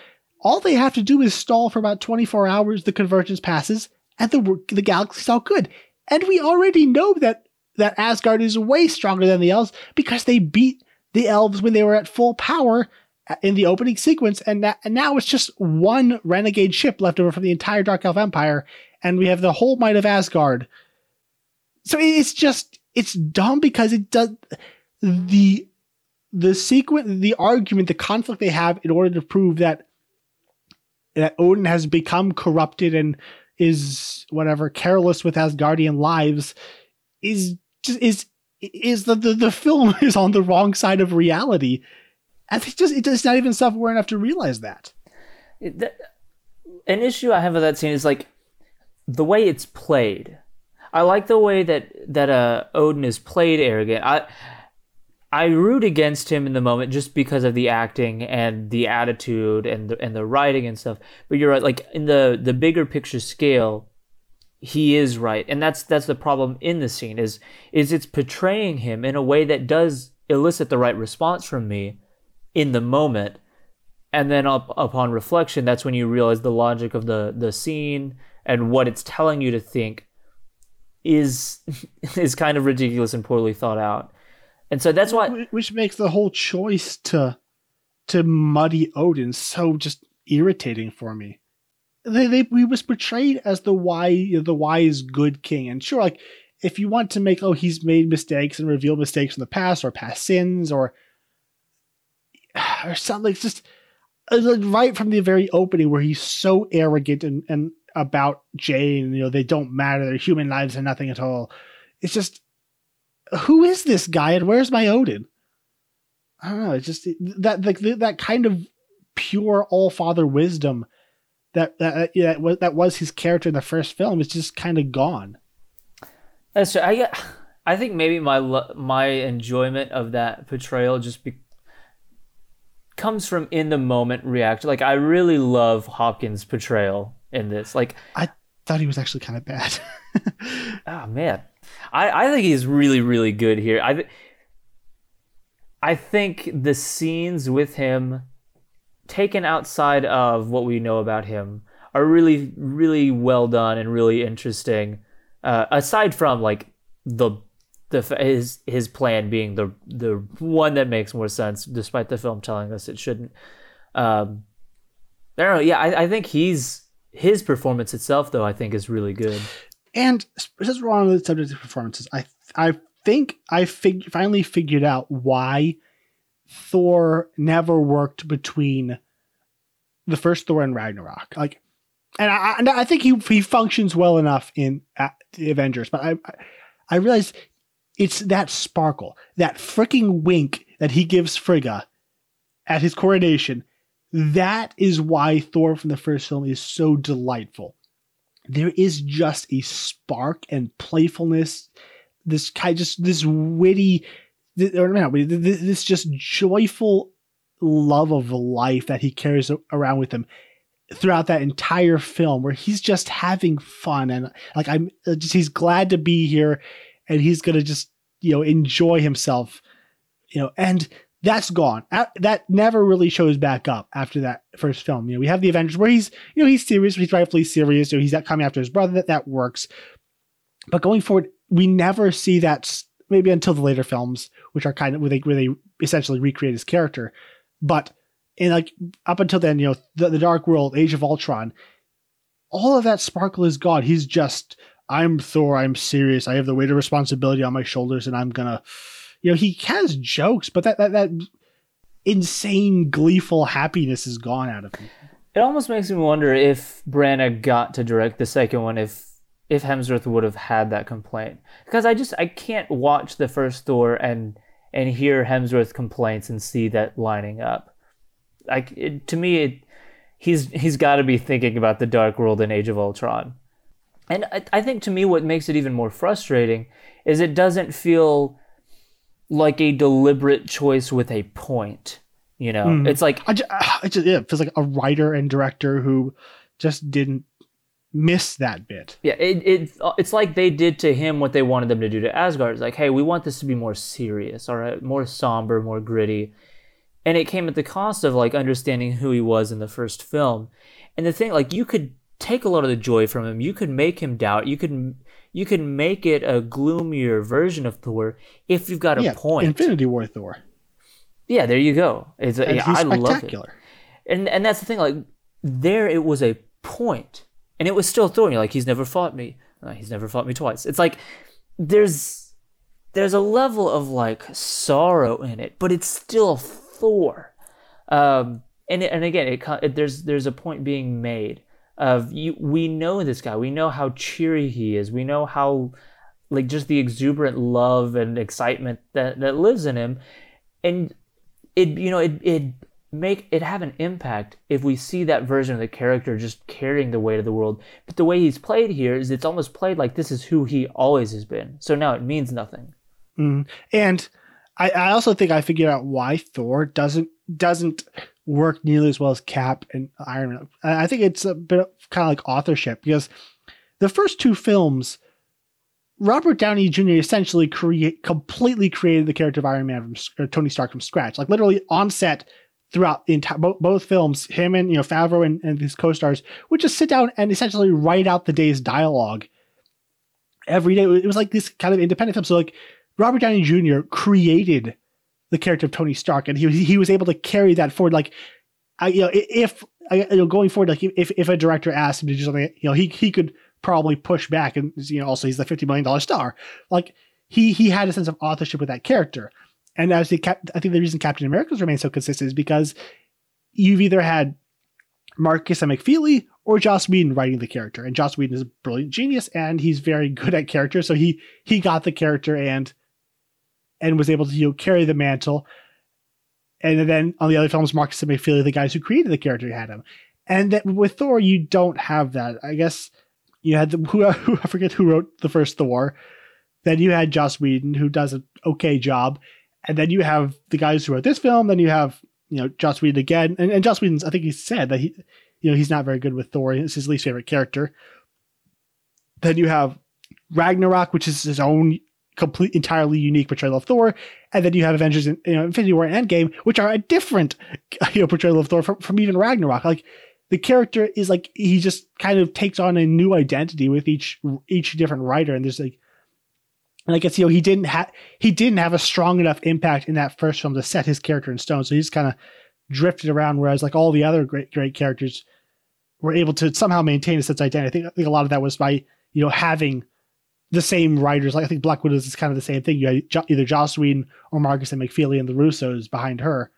all they have to do is stall for about 24 hours, the convergence passes, and the, the galaxy's all good. And we already know that, that Asgard is way stronger than the elves because they beat the elves when they were at full power uh, in the opening sequence, and, that, and now it's just one renegade ship left over from the entire Dark Elf Empire, and we have the whole might of Asgard. So it's just it's dumb because it does the the sequence, the argument, the conflict they have in order to prove that that Odin has become corrupted and is whatever careless with Asgardian lives is just is is that the, the film is on the wrong side of reality. And it's just it's not even self aware enough to realize that. An issue I have with that scene is like the way it's played. I like the way that that uh, Odin is played arrogant. I I root against him in the moment just because of the acting and the attitude and the, and the writing and stuff. But you're right, like in the the bigger picture scale, he is right, and that's that's the problem in the scene is is it's portraying him in a way that does elicit the right response from me in the moment. And then up, upon reflection that's when you realize the logic of the the scene and what it's telling you to think is is kind of ridiculous and poorly thought out and so that's why which makes the whole choice to to muddy Odin so just irritating for me. They, they he was portrayed as the wise the wise good king, and sure, like if you want to make oh he's made mistakes and revealed mistakes in the past or past sins or or something, it's just uh, like, right from the very opening where he's so arrogant and and about Jane, you know they don't matter, their human lives are nothing at all. It's just who is this guy and where's my Odin? I don't know. It's just that like that kind of pure all father wisdom that that uh, yeah, that was, that was his character in the first film is just kind of gone. that's true. I I think maybe my my enjoyment of that portrayal just be- comes from in the moment reaction. Like I really love Hopkins' portrayal in this. Like I thought he was actually kind of bad. Oh man, I I think he's really really good here. I I think the scenes with him, taken outside of what we know about him, are really really well done and really interesting. Uh, aside from like the the his his plan being the the one that makes more sense, despite the film telling us it shouldn't. Um, I don't know. Yeah, I, I think he's his performance itself though. I think is really good. And since we're on the subject of performances, I I think I fig- finally figured out why Thor never worked between the first Thor and Ragnarok. Like, and I, and I think he he functions well enough in uh, the Avengers, but I I realize it's that sparkle, that freaking wink that he gives Frigga at his coronation. That is why Thor from the first film is so delightful. There is just a spark and playfulness, this kind, just this witty, or not this just joyful love of life that he carries around with him throughout that entire film where he's just having fun and like I'm uh, just he's glad to be here and he's to just you know enjoy himself you know and that's gone that never really shows back up after that first film you know we have the Avengers where he's you know he's serious he's rightfully serious know he's coming after his brother that that works but going forward we never see that maybe until the later films which are kind of where they where they essentially recreate his character but in like up until then, you know, the, the Dark World, Age of Ultron, all of that sparkle is gone. He's just, I'm Thor. I'm serious. I have the weight of responsibility on my shoulders, and I'm gonna, you know, he has jokes, but that that that insane, gleeful happiness is gone out of him. It almost makes me wonder if Branagh got to direct the second one, if if Hemsworth would have had that complaint, because I just I can't watch the first Thor and and hear Hemsworth complaints and see that lining up. Like to me, it, he's he's got to be thinking about the Dark World and Age of Ultron. And I, I think to me, what makes it even more frustrating is it doesn't feel like a deliberate choice with a point. You know, mm. it's like I just, I just yeah, it feels like a writer and director who just didn't miss that bit. Yeah, it, it it's like they did to him what they wanted them to do to Asgard. It's like, hey, we want this to be more serious, all right, more somber, more gritty. And it came at the cost of like understanding who he was in the first film. And the thing, like, you could take a lot of the joy from him. You could make him doubt. You could you can make it a gloomier version of Thor if you've got a yeah, point. Infinity War Thor. Yeah, there you go. It's a, yeah, I love it. And and that's the thing. Like there, it was a point and it was still Thor. You're like, he's never fought me. Uh, he's never fought me twice. It's like there's there's a level of like sorrow in it, but it's still Thor. Um, and and again, it, it, there's there's a point being made of you. We know this guy. We know how cheery he is. We know how like just the exuberant love and excitement that that lives in him, and it you know it it make it have an impact if we see that version of the character just carrying the weight of the world. But the way he's played here is it's almost played like this is who he always has been. So now it means nothing. Mm. And I, I also think I figured out why Thor doesn't doesn't work nearly as well as Cap and Iron Man. I think it's a bit kind of like authorship because the first two films, Robert Downey Jr. essentially create completely created the character of Iron Man from Tony Stark from scratch. Like literally on set, throughout the entire both, both films, him and you know Favreau and, and his co-stars would just sit down and essentially write out the day's dialogue every day. It was like this kind of independent film. So like Robert Downey Jr. created the character of Tony Stark, and he he was able to carry that forward. Like, I, you know, if you know going forward, like if if a director asked him to do something, you know, he he could probably push back, and you know, also he's the fifty million dollar star. Like he he had a sense of authorship with that character. And as the cap, I think the reason Captain America's remained so consistent is because you've either had Markus and McFeely or Joss Whedon writing the character, and Joss Whedon is a brilliant genius, and he's very good at characters, so he he got the character and and was able to you know, carry the mantle. And then on the other films, Markus and McFeely, the guys who created the character, had him. And that with Thor, you don't have that. I guess you had the, who, who I forget who wrote the first Thor. Then you had Joss Whedon, who does an okay job, and then you have the guys who wrote this film. Then you have you know Joss Whedon again, and, and Joss Whedon's I think he said that he you know he's not very good with Thor. It's his least favorite character. Then you have Ragnarok, which is his own complete entirely unique portrayal of Thor, and then you have Avengers, in, you know, Infinity War and Endgame, which are a different you know portrayal of Thor from, from even Ragnarok. Like the character is like he just kind of takes on a new identity with each each different writer, and there's like and I guess you know he didn't have he didn't have a strong enough impact in that first film to set his character in stone. So he just kind of drifted around. Whereas like all the other great great characters were able to somehow maintain a sense of identity. I think I think a lot of that was by you know having the same writers. Like I think Black Widow is kind of the same thing. You had jo- either Joss Whedon or Markus and McFeely and the Russos behind her,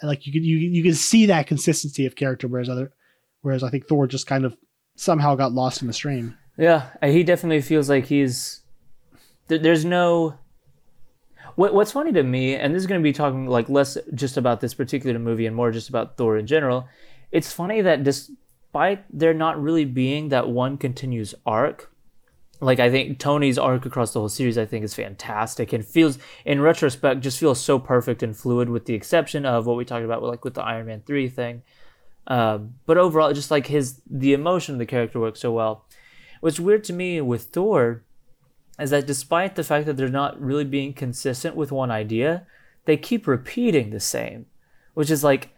and like you you you can see that consistency of character. Whereas other, whereas I think Thor just kind of somehow got lost in the stream. Yeah, uh, he definitely feels like he's. There's no. What, what's funny to me, and this is going to be talking like less just about this particular movie and more just about Thor in general. It's funny that despite there not really being that one continuous arc, like I think Tony's arc across the whole series, I think is fantastic and feels, in retrospect, just feels so perfect and fluid, with the exception of what we talked about, like with the Iron Man three thing. Um, but overall, just like his the emotion of the character works so well. What's weird to me with Thor is that despite the fact that they're not really being consistent with one idea, they keep repeating the same, which is like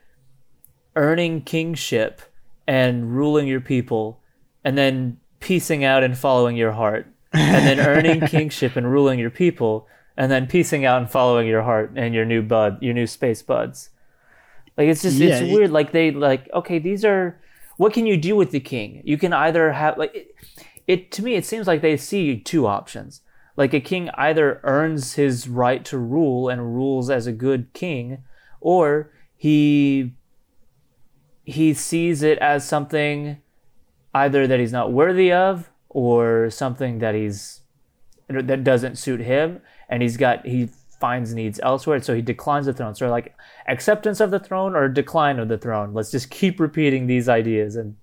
earning kingship and ruling your people, and then piecing out and following your heart, and then earning kingship and ruling your people, and then piecing out and following your heart and your new bud, your new space buds. Like it's just Yeah, it's it- weird. Like they like okay, these are what can you do with the king? You can either have like it, it to me it seems like they see two options. Like a king either earns his right to rule and rules as a good king, or he he sees it as something either that he's not worthy of or something that he's that doesn't suit him and he's got he finds needs elsewhere. So he declines the throne. So like acceptance of the throne or decline of the throne. Let's just keep repeating these ideas and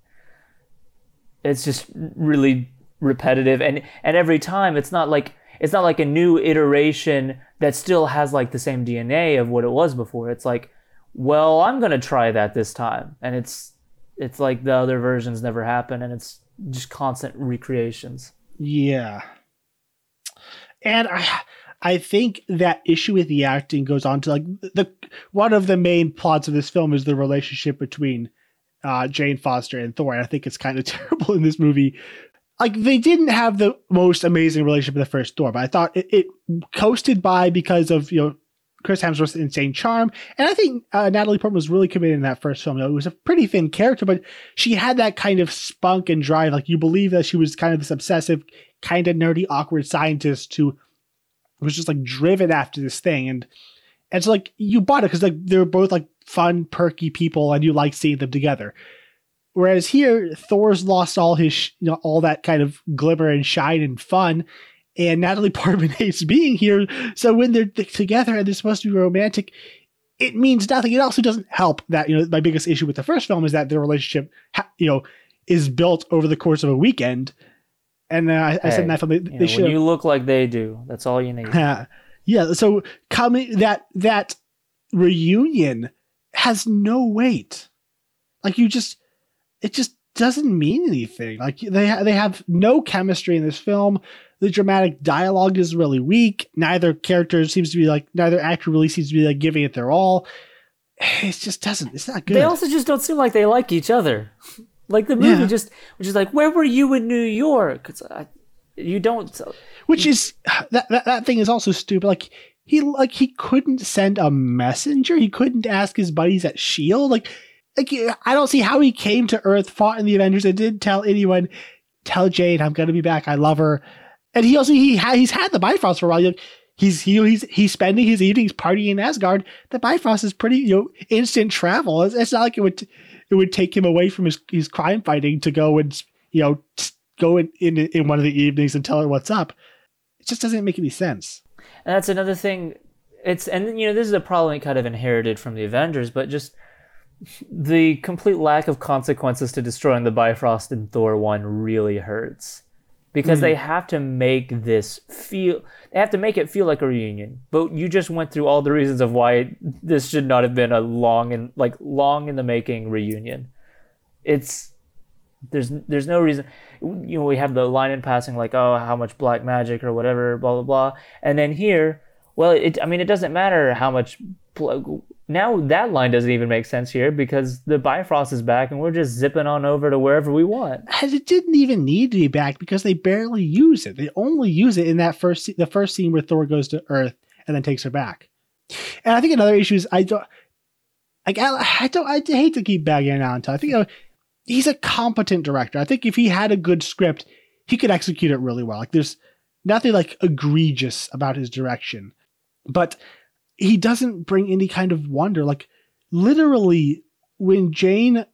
it's just really repetitive. And and every time it's not like it's not like a new iteration that still has like the same DNA of what it was before. It's like well I'm going to try that this time. And it's it's like the other versions never happen and it's just constant recreations Yeah. And I I think that issue with the acting goes on to like the one of the main plots of this film is the relationship between uh, Jane Foster and Thor. I think it's kind of terrible in this movie. Like they didn't have the most amazing relationship in the first Thor, but I thought it, it coasted by because of you know Chris Hemsworth's insane charm, and I think uh, Natalie Portman was really committed in that first film. Know, it was a pretty thin character, but she had that kind of spunk and drive. Like you believe that she was kind of this obsessive, kind of nerdy, awkward scientist who was just like driven after this thing, and it's like you bought it because like they're both like fun, perky people, and you like seeing them together. Whereas here, Thor's lost all his, sh- you know, all that kind of glimmer and shine and fun, and Natalie Portman hates being here. So when they're together and they're supposed to be romantic, it means nothing. It also doesn't help that you know my biggest issue with the first film is that their relationship, you know, is built over the course of a weekend. And uh, I, I said in that film they, they should when you look like they do, that's all you need. yeah. yeah. So coming that that reunion has no weight. Like you just, it just doesn't mean anything. Like they they have no chemistry in this film. The dramatic dialogue is really weak. Neither character seems to be like neither actor really seems to be like giving it their all. It just doesn't. It's not good. They also just don't seem like they like each other. Like the movie Yeah. just, which is like, where were you in New York? It's, I, you don't. which is that, that that thing is also stupid like he like he couldn't send a messenger he couldn't ask his buddies at shield like like i don't see how he came to earth fought in the avengers and didn't tell anyone tell Jane i'm gonna be back i love her and he also he ha- he's had the bifrost for a while. He's he, he's he's spending his evenings partying in asgard. The bifrost is pretty you know instant travel. It's, it's not like it would it would take him away from his his crime fighting to go and you know go in, in in one of the evenings and tell her what's up. It just doesn't make any sense. And that's another thing. It's and you know this is a problem kind of inherited from the Avengers, but just the complete lack of consequences to destroying the Bifrost in Thor one really hurts because they hmm. have to make this feel. They have to make it feel like a reunion. But you just went through all the reasons of why this should not have been a long and like long in the making reunion. It's there's there's no reason you know we have the line in passing like oh how much black magic or whatever blah blah blah and then here well it i mean it doesn't matter how much now that line doesn't even make sense here because the bifrost is back and we're just zipping on over to wherever we want And it didn't even need to be back because they barely use it. They only use it in that first the first scene where Thor goes to Earth and then takes her back. And I think another issue is I don't like I, I don't I hate to keep bagging on to. I think he's a competent director. I think if he had a good script, he could execute it really well. Like there's nothing like egregious about his direction, but he doesn't bring any kind of wonder. Like literally, when Jane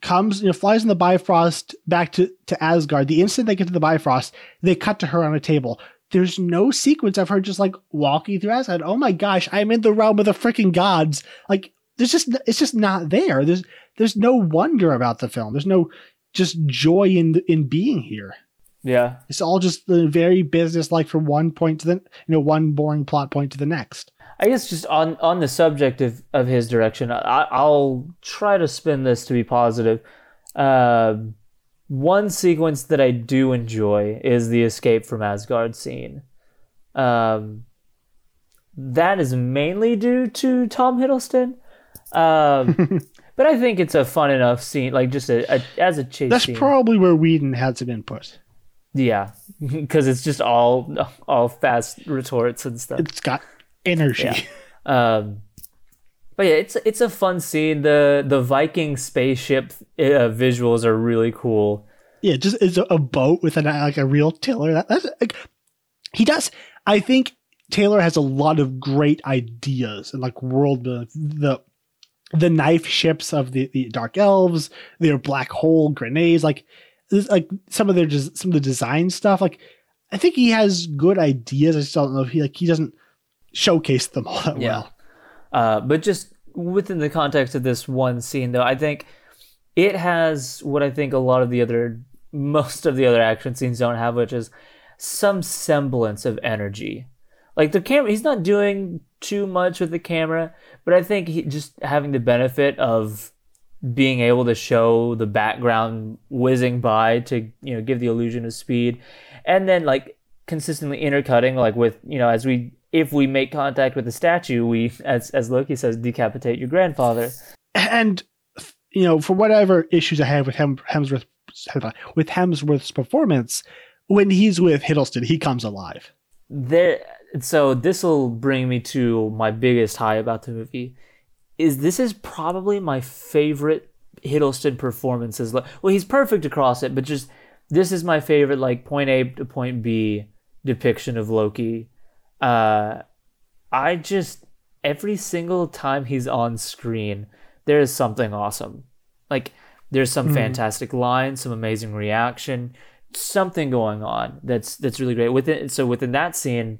comes, you know, flies in the Bifrost back to, to Asgard, the instant they get to the Bifrost, they cut to her on a table. There's no sequence of her just like walking through Asgard. Oh my gosh, I'm in the realm of the freaking gods. Like there's just it's just not there. There's there's no wonder about the film. There's no just joy in in being here. Yeah. It's all just the very business like from one point to the you know one boring plot point to the next. I guess just on on the subject of, of his direction, I, I'll try to spin this to be positive. Uh, one sequence that I do enjoy is the escape from Asgard scene. Um, that is mainly due to Tom Hiddleston. Um, but I think it's a fun enough scene, like just a, a as a chase That's scene. probably where Whedon had some input. yeah, because it's just all all fast retorts and stuff. It's got energy. Yeah. Um, but yeah, it's it's a fun scene. The the Viking spaceship uh, visuals are really cool. Yeah, just it's a, a boat with an like a real tiller. That, that's like, he does. I think Taylor has a lot of great ideas and like world building. The the knife ships of the, the dark elves, their black hole grenades, like this, like some of their des- some of the design stuff. Like I think he has good ideas. I just don't know if he like he doesn't showcase them all that Yeah. well. Uh, but just within the context of this one scene, though, I think it has what I think a lot of the other, most of the other action scenes don't have, which is some semblance of energy. Like the camera, he's not doing too much with the camera, but I think he just having the benefit of being able to show the background whizzing by to you know give the illusion of speed, and then like consistently intercutting like with you know as we if we make contact with the statue, we as as Loki says decapitate your grandfather. and you know, for whatever issues I have with Hem- Hemsworth with Hemsworth's performance, when he's with Hiddleston, he comes alive. there so this will bring me to my biggest high about the movie is this is probably my favorite Hiddleston performances well he's perfect across it but just this is my favorite like point A to point B depiction of Loki uh I just every single time he's on screen there is something awesome. Like there's some fantastic lines some amazing reaction something going on that's that's really great. Within so within that scene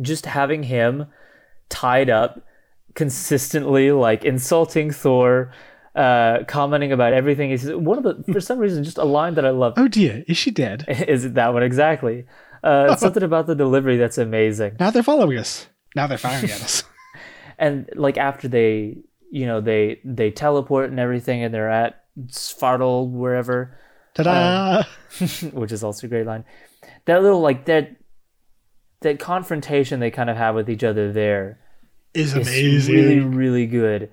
just having him tied up consistently like insulting thor uh commenting about everything. He says one of the for some reason just a line that i love. Oh dear, is she dead? is it that one? Exactly uh something about the delivery that's amazing Now they're following us. Now they're firing at us. and like after they you know they they teleport and everything and they're at Svartal wherever Ta-da! which is also a great line. That little like that that confrontation they kind of have with each other there is is amazing. really really good,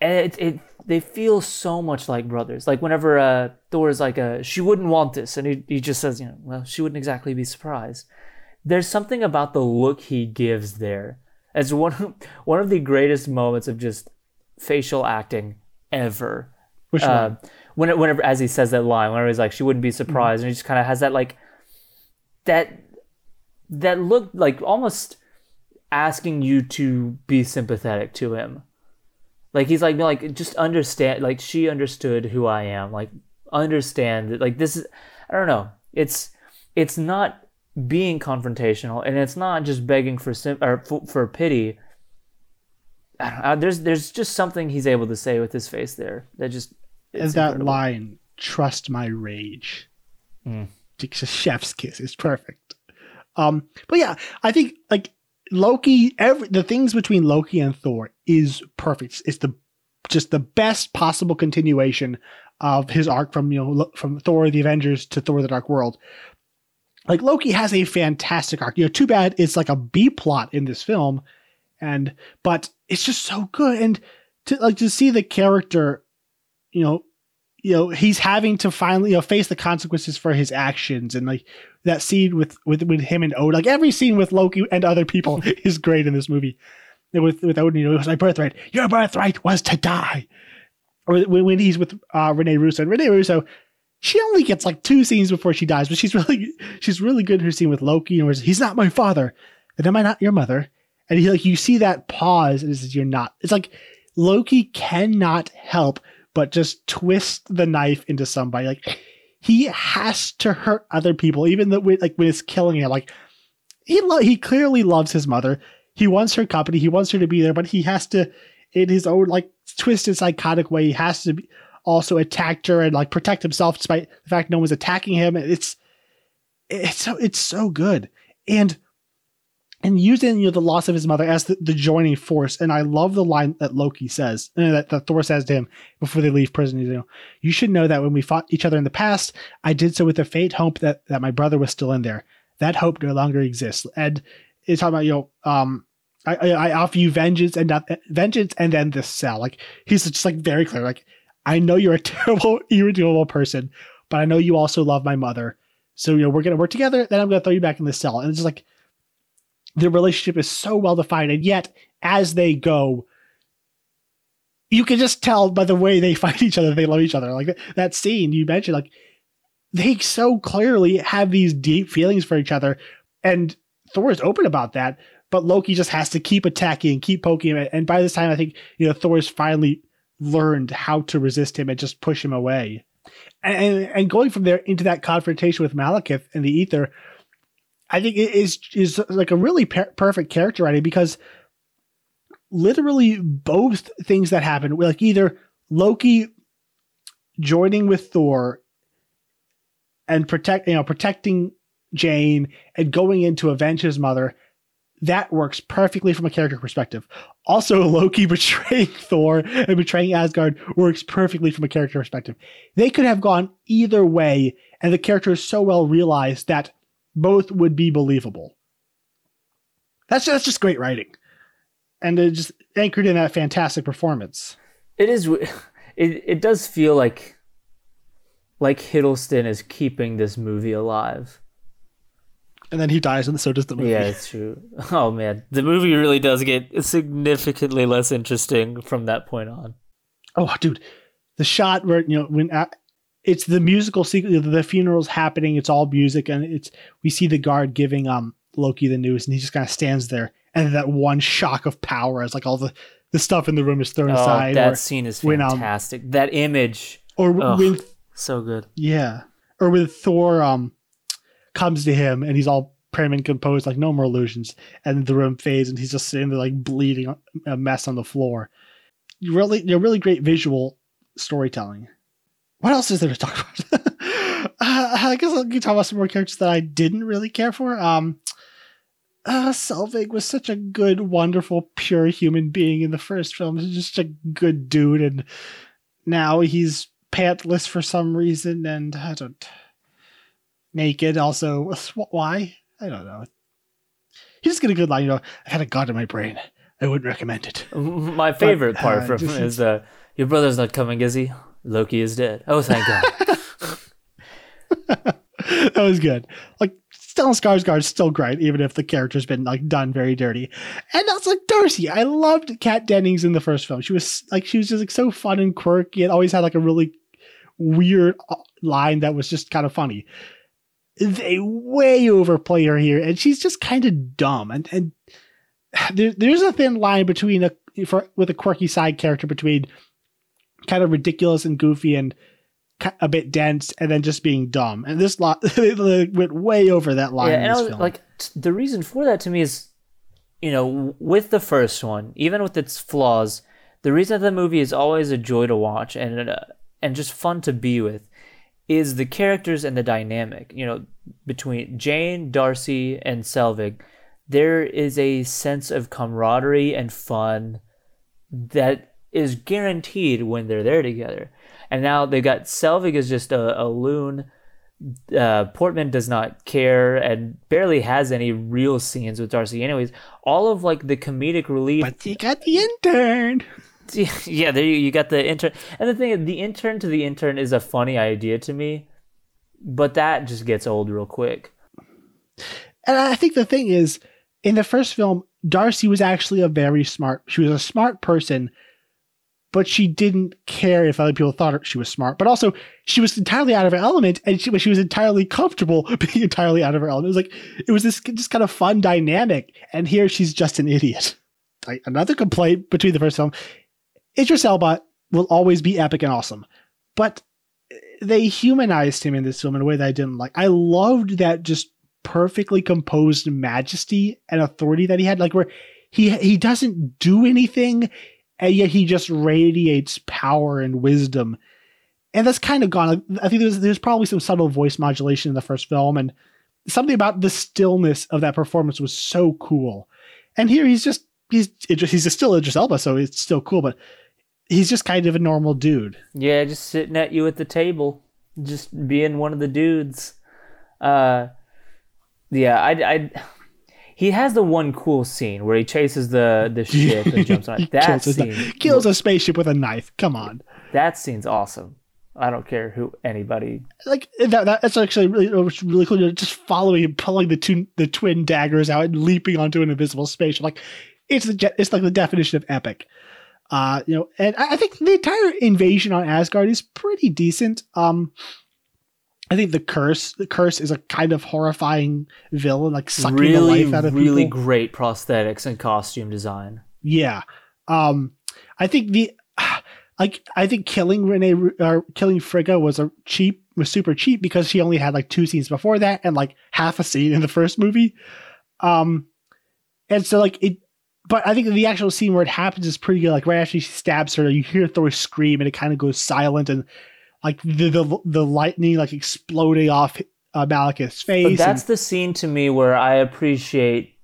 and it it they feel so much like brothers. Like whenever uh, is like uh, she wouldn't want this, and he he just says you know well she wouldn't exactly be surprised. There's something about the look he gives there as one of, one of the greatest moments of just facial acting ever Which one? uh, when, whenever as he says that line, whenever he's like, she wouldn't be surprised, and he just kind of has that like that that look like almost asking you to be sympathetic to him. Like he's like like just understand like she understood who I am. Like understand that like this is I don't know. It's it's not being confrontational and it's not just begging for sim- or for, for pity. I don't know, there's there's just something he's able to say with his face there that just is that incredible. line, "Trust my rage." Mm. It's a chef's kiss. It's perfect. Um, but yeah, I think like Loki, every the things between Loki and Thor is perfect. It's the just the best possible continuation of his arc from you know from Thor the Avengers to Thor the Dark World. Like Loki has a fantastic arc. You know, too bad it's like a B plot in this film, and but it's just so good. And to like to see the character, you know, you know he's having to finally you know face the consequences for his actions and like that scene with with with him and Odin like every scene with Loki and other people is great in this movie with with Odin you know it was my birthright your birthright was to die or when, he's with uh Rene Russo and Rene Russo she only gets like two scenes before she dies, but she's really she's really good in her scene with Loki and where he's not my father, and am I not your mother? And he like you see that pause and it says you're not. It's like Loki cannot help but just twist the knife into somebody. Like he has to hurt other people, even though like when it's killing him. Like he lo- he clearly loves his mother. He wants her company. He wants her to be there, but he has to, in his own like twisted, psychotic way, he has to be, also attack her and like protect himself despite the fact no one's attacking him. It's it's so it's so good and and using you know the loss of his mother as the, the joining force. And I love the line that Loki says, and that, that Thor says to him before they leave prison. You know, you should know that when we fought each other in the past, I did so with the faint hope that that my brother was still in there. That hope no longer exists. And it's talking about you know, um, I, I, I offer you vengeance and not, vengeance, and then this cell. Like he's just like very clear. Like I know you're a terrible, irredeemable person, but I know you also love my mother. So you know we're gonna work together. Then I'm gonna throw you back in the cell. And it's just like the relationship is so well defined, and yet as they go, you can just tell by the way they fight each other they love each other. Like that scene you mentioned, like they so clearly have these deep feelings for each other, and Thor is open about that. But Loki just has to keep attacking and keep poking him. And by this time, I think you know Thor's finally learned how to resist him and just push him away. And and going from there into that confrontation with Malekith and the Aether, I think it is is like a really per- perfect character writing because literally both things that happen, like either Loki joining with Thor and protect you know protecting Jane and going in to avenge his mother, that works perfectly from a character perspective. Also, Loki betraying Thor and betraying Asgard works perfectly from a character perspective. They could have gone either way, and the character is so well realized that both would be believable. That's that's just great writing, and it just anchored in that fantastic performance. It is. It it does feel like like Hiddleston is keeping this movie alive. And then he dies, and so does the movie. Yeah, it's true. Oh man, the movie really does get significantly less interesting from that point on. Oh, dude, the shot where you know when it's the musical sequence, the funeral's happening. It's all music, and it's we see the guard giving um Loki the news, and he just kind of stands there, and that one shock of power as like all the the stuff in the room is thrown oh, aside. That or scene is when, um, fantastic. that image, or Ugh. when so good. Yeah. Or when Thor um comes to him and he's all prim and composed, like no more illusions, and the room fades and he's just sitting there like bleeding a mess on the floor. Really, you know, really great visual storytelling. What else is there to talk about? uh, I guess I'll talk about some more characters that I didn't really care for. Um, uh, Selvig was such a good, wonderful, pure human being in the first film. He's just a good dude, and now he's pantless for some reason, and I don't naked. Also, why? I don't know. He just get a good line. You know, I had a god in my brain. I wouldn't recommend it. My favorite But, part uh, from just- is uh, your brother's not coming, is he? Loki is dead. Oh, thank God. that was good. Like Stellan Skarsgård's still great, even if the character's been like done very dirty. And also like Darcy. I loved Kat Dennings in the first film. She was like she was just like so fun and quirky, and always had like a really weird uh, line that was just kind of funny. They way overplay her here, and she's just kind of dumb. And and there, there's a thin line between a for with a quirky side character between kind of ridiculous and goofy and a bit dense, and then just being dumb. And this lot went way over that line. yeah, in and I was film. like, t- the reason for that to me is, you know, with the first one, even with its flaws, the reason that the movie is always a joy to watch and uh, and just fun to be with is the characters and the dynamic. You know, between Jane, Darcy, and Selvig, there is a sense of camaraderie and fun that is guaranteed when they're there together. And now they've got Selvig is just a, a loon. Uh, Portman does not care and barely has any real scenes with Darcy. Anyways, all of like the comedic relief. but you got the intern. yeah, there you, you got the intern. And the thing, the intern to the intern is a funny idea to me, but that just gets old real quick. And I think the thing is, in the first film, Darcy was actually a very smart. She was a smart person, but she didn't care if other people thought she was smart. But also, she was entirely out of her element, and she, she was entirely comfortable being entirely out of her element. It was like it was this just kind of fun dynamic. And here she's just an idiot. Another complaint between the first film: Idris Elba will always be epic and awesome, but they humanized him in this film in a way that I didn't like. I loved that just perfectly composed majesty and authority that he had, like where he he doesn't do anything and yet he just radiates power and wisdom. And that's kind of gone. I think there's there's probably some subtle voice modulation in the first film, and something about the stillness of that performance was so cool. And here he's just he's he's still Idris Elba, so it's still cool, but he's just kind of a normal dude. Yeah, just sitting at you at the table, just being one of the dudes. Uh, yeah, I, I he has the one cool scene where he chases the the ship and jumps on it. That kills, scene a, kills a spaceship with a knife. Come on, that scene's awesome. I don't care who anybody. Like that, that's actually really really cool. Just following and pulling the two the twin daggers out and leaping onto an invisible spaceship. Like it's the it's like the definition of epic. Uh, you know, and I think the entire invasion on Asgard is pretty decent. Um, I think the Kurse, the Kurse is a kind of horrifying villain, like sucking really, the life out of people really people. great prosthetics and costume design. Yeah. Um, I think the, like, I think killing Rene or killing Frigga was a cheap, was super cheap because she only had like two scenes before that and like half a scene in the first movie. Um, and so like it, but I think the actual scene where it happens is pretty good. Like right after she stabs her, you hear Thor scream and it kind of goes silent and like the the, the lightning like exploding off uh, Malekith's face. But that's and, the scene to me where I appreciate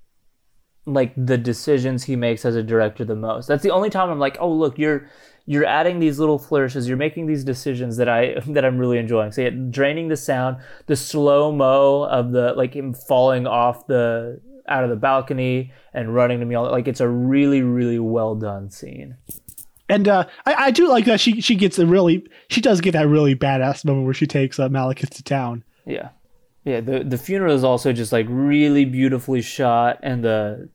like the decisions he makes as a director the most. That's the only time I'm like, oh look, you're you're adding these little flourishes, you're making these decisions that I that I'm really enjoying. So yeah, draining the sound, the slow mo of the like him falling off the out of the balcony and running to me all like it's a really really well done scene. And uh, I, I, do like that she she gets a really she does get that really badass moment where she takes uh, Malekith to town. Yeah, yeah. The the funeral is also just like really beautifully shot, and the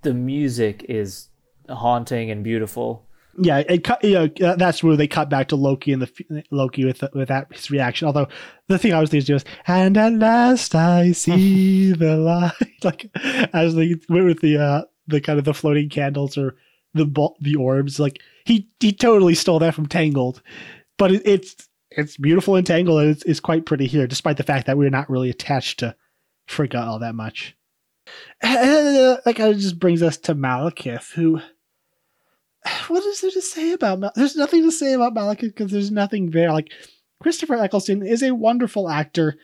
the music is haunting and beautiful. Yeah, it cut. You know, that's where they cut back to Loki and the Loki with with that his reaction. Although the thing I was thinking was, and at last I see the light. Like as they went with the uh the kind of the floating candles or the the orbs. Like he he totally stole that from Tangled, but it, it's it's beautiful in Tangled and it's, it's quite pretty here, despite the fact that we're not really attached to Frigga all that much. And, uh, kind of just brings us to Malekith, who. What is there to say about Mal- There's nothing to say about Malekith because there's nothing there. Like Christopher Eccleston is a wonderful actor,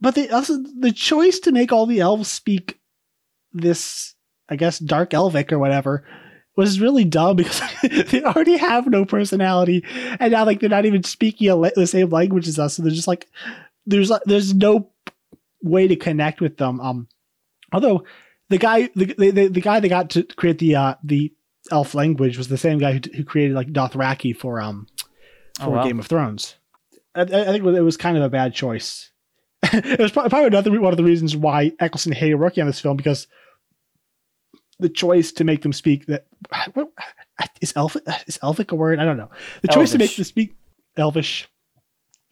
but the also the choice to make all the elves speak this I guess Dark Elvic or whatever, was really dumb because they already have no personality, and now like they're not even speaking the same language as us. So they're just like there's there's no way to connect with them. Um, although the guy the the, the guy that got to create the uh, the elf language was the same guy who, who created like Dothraki for um for oh, wow. Game of Thrones. I, I, think it was kind of a bad choice. it was probably another one of the reasons why Eccleston hated working on this film because the choice to make them speak that what, is elf is elvic a word? I don't know. The choice elvish. to make them speak elvish.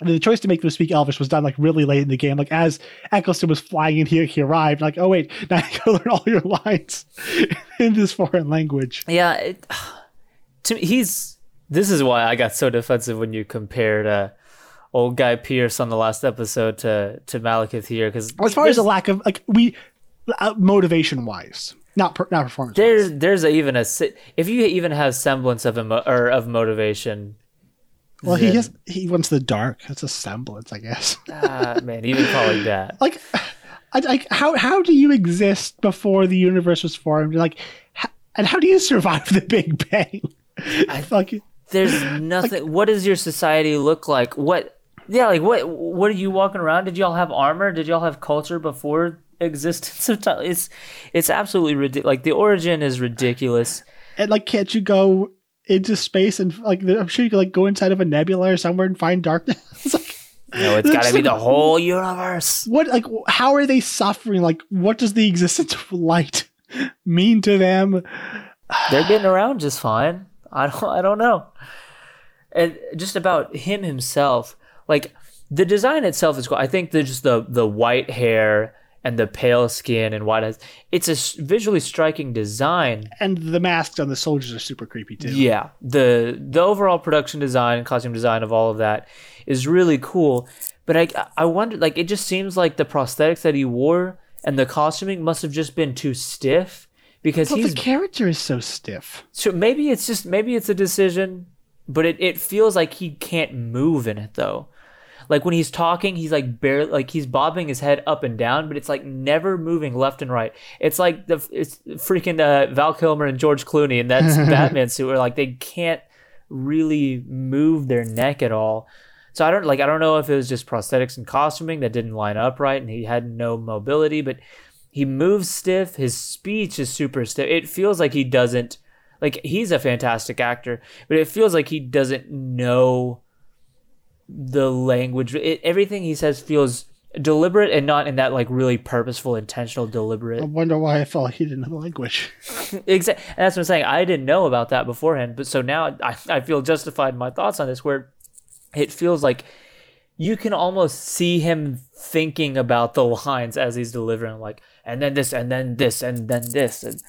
The choice to make them speak Elvish was done like really late in the game. Like as Eccleston was flying in here, he arrived. Like, oh wait, now you gotta learn all your lines in this foreign language. Yeah, it, to me, he's. This is why I got so defensive when you compared uh, old guy Pearce on the last episode to to Malekith here. Because as far as the lack of like we uh, motivation wise, not per, not performance. There's there's a, even a if you even have semblance of emo, or of motivation. Well, then, he has he wants the dark. That's a semblance, I guess. ah, man, even calling that like, like how how do you exist before the universe was formed? Like, how, and how do you survive the Big Bang? I like there's nothing. Like, what does your society look like? What yeah, like what what are you walking around? Did y'all have armor? Did y'all have culture before existence of time. It's it's absolutely ridiculous. Like the origin is ridiculous. And like, can't you go into space and like? I'm sure you could like go inside of a nebula or somewhere and find darkness. it's like, no, it's got to be the whole universe. What like? How are they suffering? Like, what does the existence of light mean to them? They're getting around just fine. I don't I don't know. And just about him himself, like the design itself is cool. I think the just the the white hair and the pale skin and white eyes. It's a visually striking design. And the masks on the soldiers are super creepy too. Yeah, the the overall production design and costume design of all of that is really cool. But I I wonder like it just seems like the prosthetics that he wore and the costuming must have just been too stiff because But he's the character is so stiff. so maybe it's just maybe it's a decision, but it, it feels like he can't move in it though. Like when he's talking, he's like barely like he's bobbing his head up and down, but it's like never moving left and right. It's like the it's freaking uh, Val Kilmer and George Clooney and that's Batman suit where like they can't really move their neck at all. So I don't like I don't know if it was just prosthetics and costuming that didn't line up right and he had no mobility, but he moves stiff. His speech is super stiff. It feels like he doesn't like he's a fantastic actor, but it feels like he doesn't know the language. It, everything he says feels deliberate and not in that like really purposeful, intentional, deliberate. I wonder why I felt he didn't know the language. Exactly. And that's what I'm saying. I didn't know about that beforehand, but so now I, I feel justified in my thoughts on this, where it feels like you can almost see him thinking about the lines as he's delivering, like, and then this, and then this, and then this. And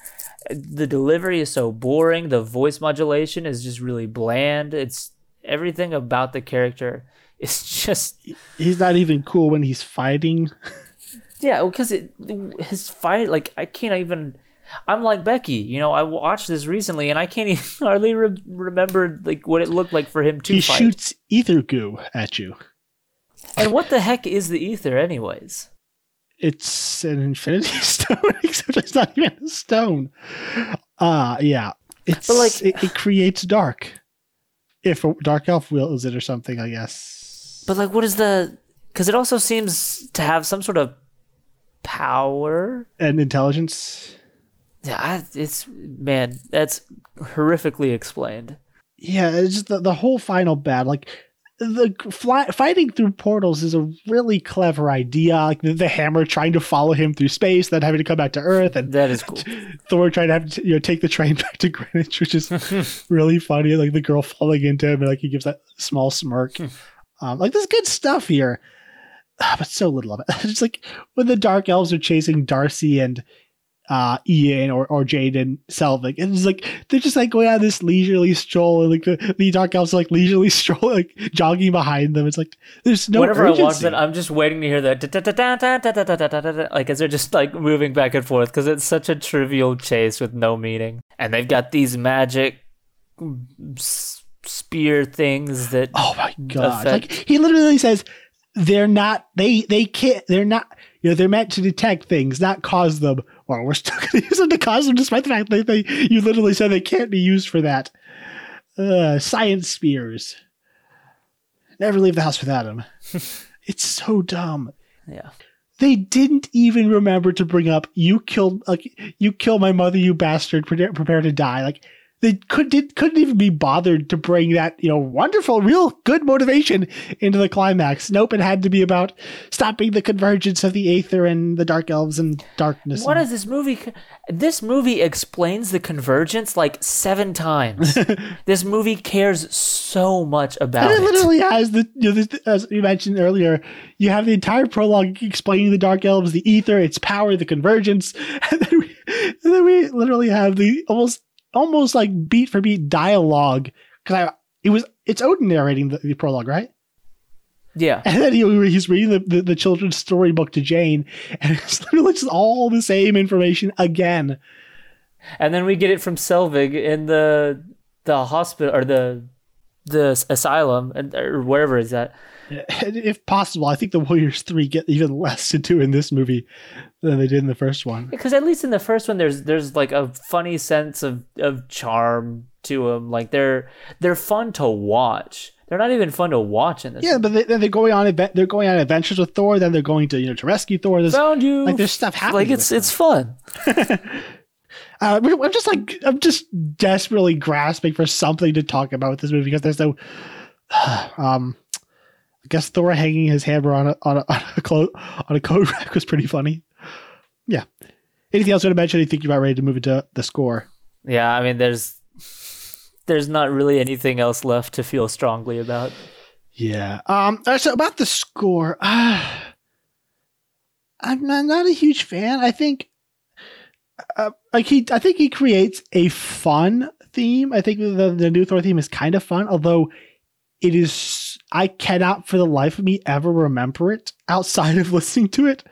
the delivery is so boring. The voice modulation is just really bland. It's everything about the character is just He's not even cool when he's fighting. yeah, because it his fight like I can't even. I'm like Becky, you know. I watched this recently, and I can't even hardly re- remember like what it looked like for him to He fight. shoots Aether goo at you. And what the heck is the Aether, anyways? It's an infinity stone, except it's not even a stone. Uh yeah. It's But, like- it, it creates dark. If a dark elf wills it or something, I guess. But like, what is the? Because it also seems to have some sort of power. And intelligence. Yeah, I, it's man, that's horrifically explained. Yeah, it's just the, the whole final battle. Like the fly, fighting through portals is a really clever idea. Like the, the hammer trying to follow him through space, then having to come back to Earth, and That is cool. Thor trying to have to you know take the train back to Greenwich, which is really funny. Like the girl falling into him, and like he gives that small smirk. um, like there's good stuff here, Ah, but so little of it. It's like when the Dark Elves are chasing Darcy and uh, Ian or, or Jaden Selvig. And it's like, they're just like going on this leisurely stroll. And like the, the dark elves are like leisurely stroll, like jogging behind them. It's like, there's no Whenever urgency. I watch that, I'm just waiting to hear that. Like, as they're just like moving back and forth because it's such a trivial chase with no meaning. And they've got these magic spear things that oh my god like he literally says they're not they they can't they're not you know they're meant to detect things not cause them well, we're still going to use them to cause them, despite the fact that they. You literally said they can't be used for that. Uh, science spears. Never leave the house without them. it's so dumb. yeah. They didn't even remember to bring up you killed like you killed my mother, you bastard. Prepare, prepare to die. Like they could did, couldn't even be bothered to bring that you know wonderful, real good motivation into the climax. Nope, it had to be about stopping the convergence of the Aether and the Dark Elves and darkness. What is this movie? This movie explains the convergence like seven times. this movie cares so much about And it it. literally has the, you know, the, as you mentioned earlier, you have the entire prologue explaining the Dark Elves, the Aether, its power, the convergence, and then we, and then we literally have the almost almost like beat for beat dialogue because I it was it's Odin narrating the, the prologue, right? Yeah. And then he, he's reading the, the, the children's storybook to Jane, and it's literally just all the same information again. And then we get it from Selvig in the the hospital or the the asylum and or wherever is at. If possible, I think the Warriors Three get even less to do in this movie than they did in the first one. Because at least in the first one, there's there's like a funny sense of, of charm to them. Like they're they're fun to watch. They're not even fun to watch in this. Yeah, but they, then they're going on they're going on adventures with Thor. Then they're going to you know to rescue Thor. There's, Found you. like there's stuff happening. Like it's it's fun. Uh, I'm just like I'm just desperately grasping for something to talk about with this movie because there's no. um, guess Thor hanging his hammer on a on a on a, clo- on a coat rack was pretty funny. Yeah. Anything else you want to mention? You think you're about ready to move into the score? Yeah, I mean, there's there's not really anything else left to feel strongly about. Yeah. Um. So about the score, uh, I'm not, not a huge fan. I think, uh, like he, I think he creates a fun theme. I think the the new Thor theme is kind of fun, although it is. I cannot, for the life of me, ever remember it outside of listening to it.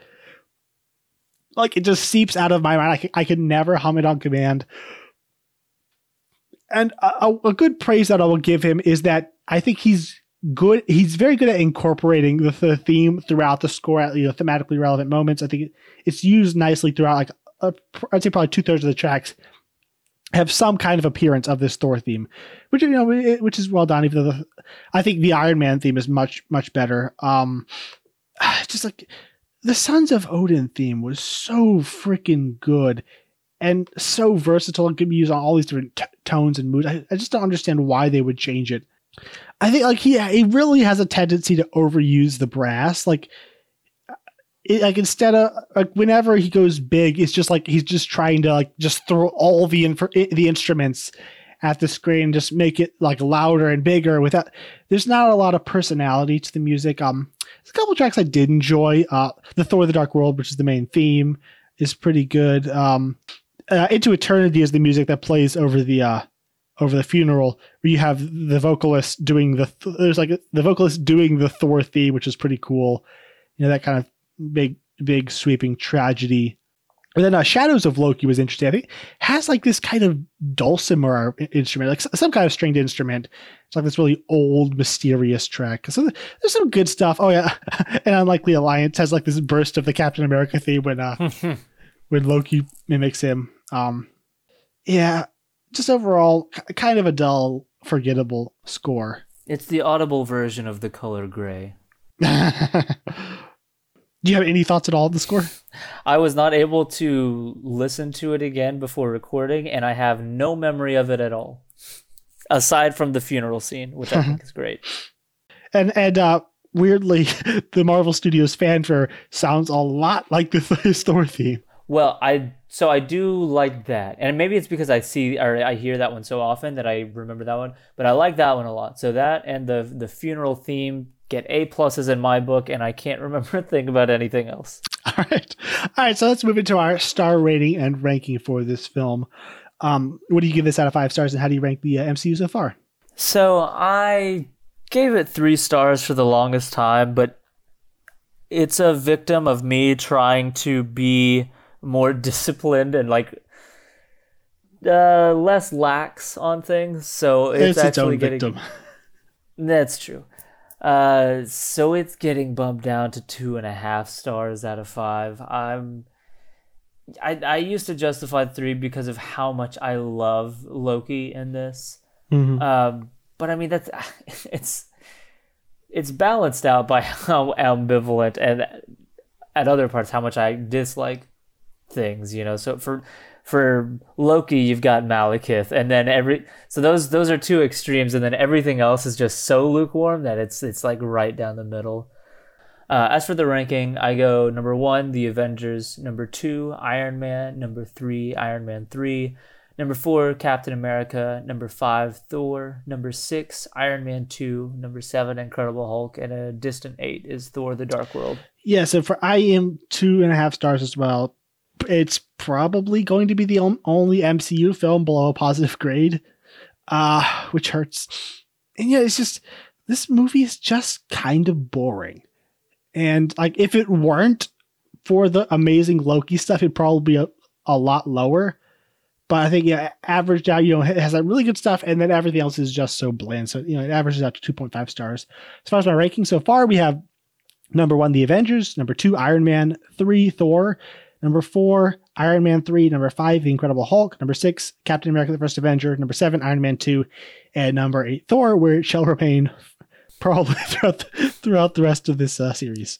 Like it just seeps out of my mind. I can, I can never hum it on command. And a, a- good praise that I will give him is that I think he's good. He's very good at incorporating the, the theme throughout the score at you know, thematically relevant moments. I think it's used nicely throughout. Like I'd say probably two thirds of the tracks have some kind of appearance of this Thor theme, which you know which is well done. Even though the, I think the Iron Man theme is much much better. Um, just like the Sons of Odin theme was so freaking good and so versatile and could be used on all these different t- tones and moods. I, I just don't understand why they would change it. I think like he he really has a tendency to overuse the brass. Like it, like instead of like whenever he goes big, it's just like he's just trying to like just throw all the inf- the instruments at the screen just make it like louder and bigger without there's not a lot of personality to the music. Um there's a couple tracks I did enjoy. Uh the Thor the Dark World, which is the main theme, is pretty good. Um uh, Into Eternity is the music that plays over the uh over the funeral where you have the vocalist doing the there's like the vocalist doing the Thor theme, which is pretty cool. You know that kind of big big sweeping tragedy. And then uh, Shadows of Loki was interesting. I think has like this kind of dulcimer instrument, like some kind of stringed instrument. It's like this really old, mysterious track. So there's some good stuff. Oh yeah, and Unlikely Alliance has like this burst of the Captain America theme when uh when Loki mimics him. Um, yeah, just overall kind of a dull, forgettable score. It's the audible version of the color gray. Do you have any thoughts at all on the score? I was not able to listen to it again before recording, and I have no memory of it at all, aside from the funeral scene, which I think is great. And and uh, weirdly, the Marvel Studios fanfare sounds a lot like the Thor theme. Well, I so I do like that, and maybe it's because I see or I hear that one so often that I remember that one. But I like that one a lot. So that and the the funeral theme get A pluses in my book, and I can't remember a thing about anything else. All right, all right. So let's move into our star rating and ranking for this film. Um, what do you give this out of five stars, and how do you rank the uh, MCU so far? So I gave it three stars for the longest time, but it's a victim of me trying to be more disciplined and like uh, less lax on things. So it's, It's, its actually own getting victim. that's true. Uh, so it's getting bumped down to two and a half stars out of five. I'm. I, I used to justify three because of how much I love Loki in this. Mhm. Um, but I mean that's it's it's balanced out by how ambivalent and at other parts how much I dislike things. You know, so for for Loki you've got Malekith, and then every so those those are two extremes, and then everything else is just so lukewarm that it's it's like right down the middle. Uh, as for the ranking, I go number one, The Avengers, number two, Iron Man, number three, Iron Man 3, number four, Captain America, number five, Thor, number six, Iron Man 2, number seven, Incredible Hulk, and a distant eight is Thor the Dark World. Yeah, so for I am two and a half stars as well. It's probably going to be the only MCU film below a positive grade, uh, which hurts. And yeah, it's just this movie is just kind of boring. And like, if it weren't for the amazing Loki stuff, it'd probably be a, a lot lower. But I think yeah, averaged out, you know, it has that really good stuff, and then everything else is just so bland. So you know, it averages out to two point five stars. As far as my ranking so far, we have Number one, The Avengers. Number two, Iron Man. Three, Thor. Number four, Iron Man 3. Number five, The Incredible Hulk. Number six, Captain America the First Avenger. Number seven, Iron Man 2. And number eight, Thor, where it shall remain probably throughout the, throughout the rest of this uh, series.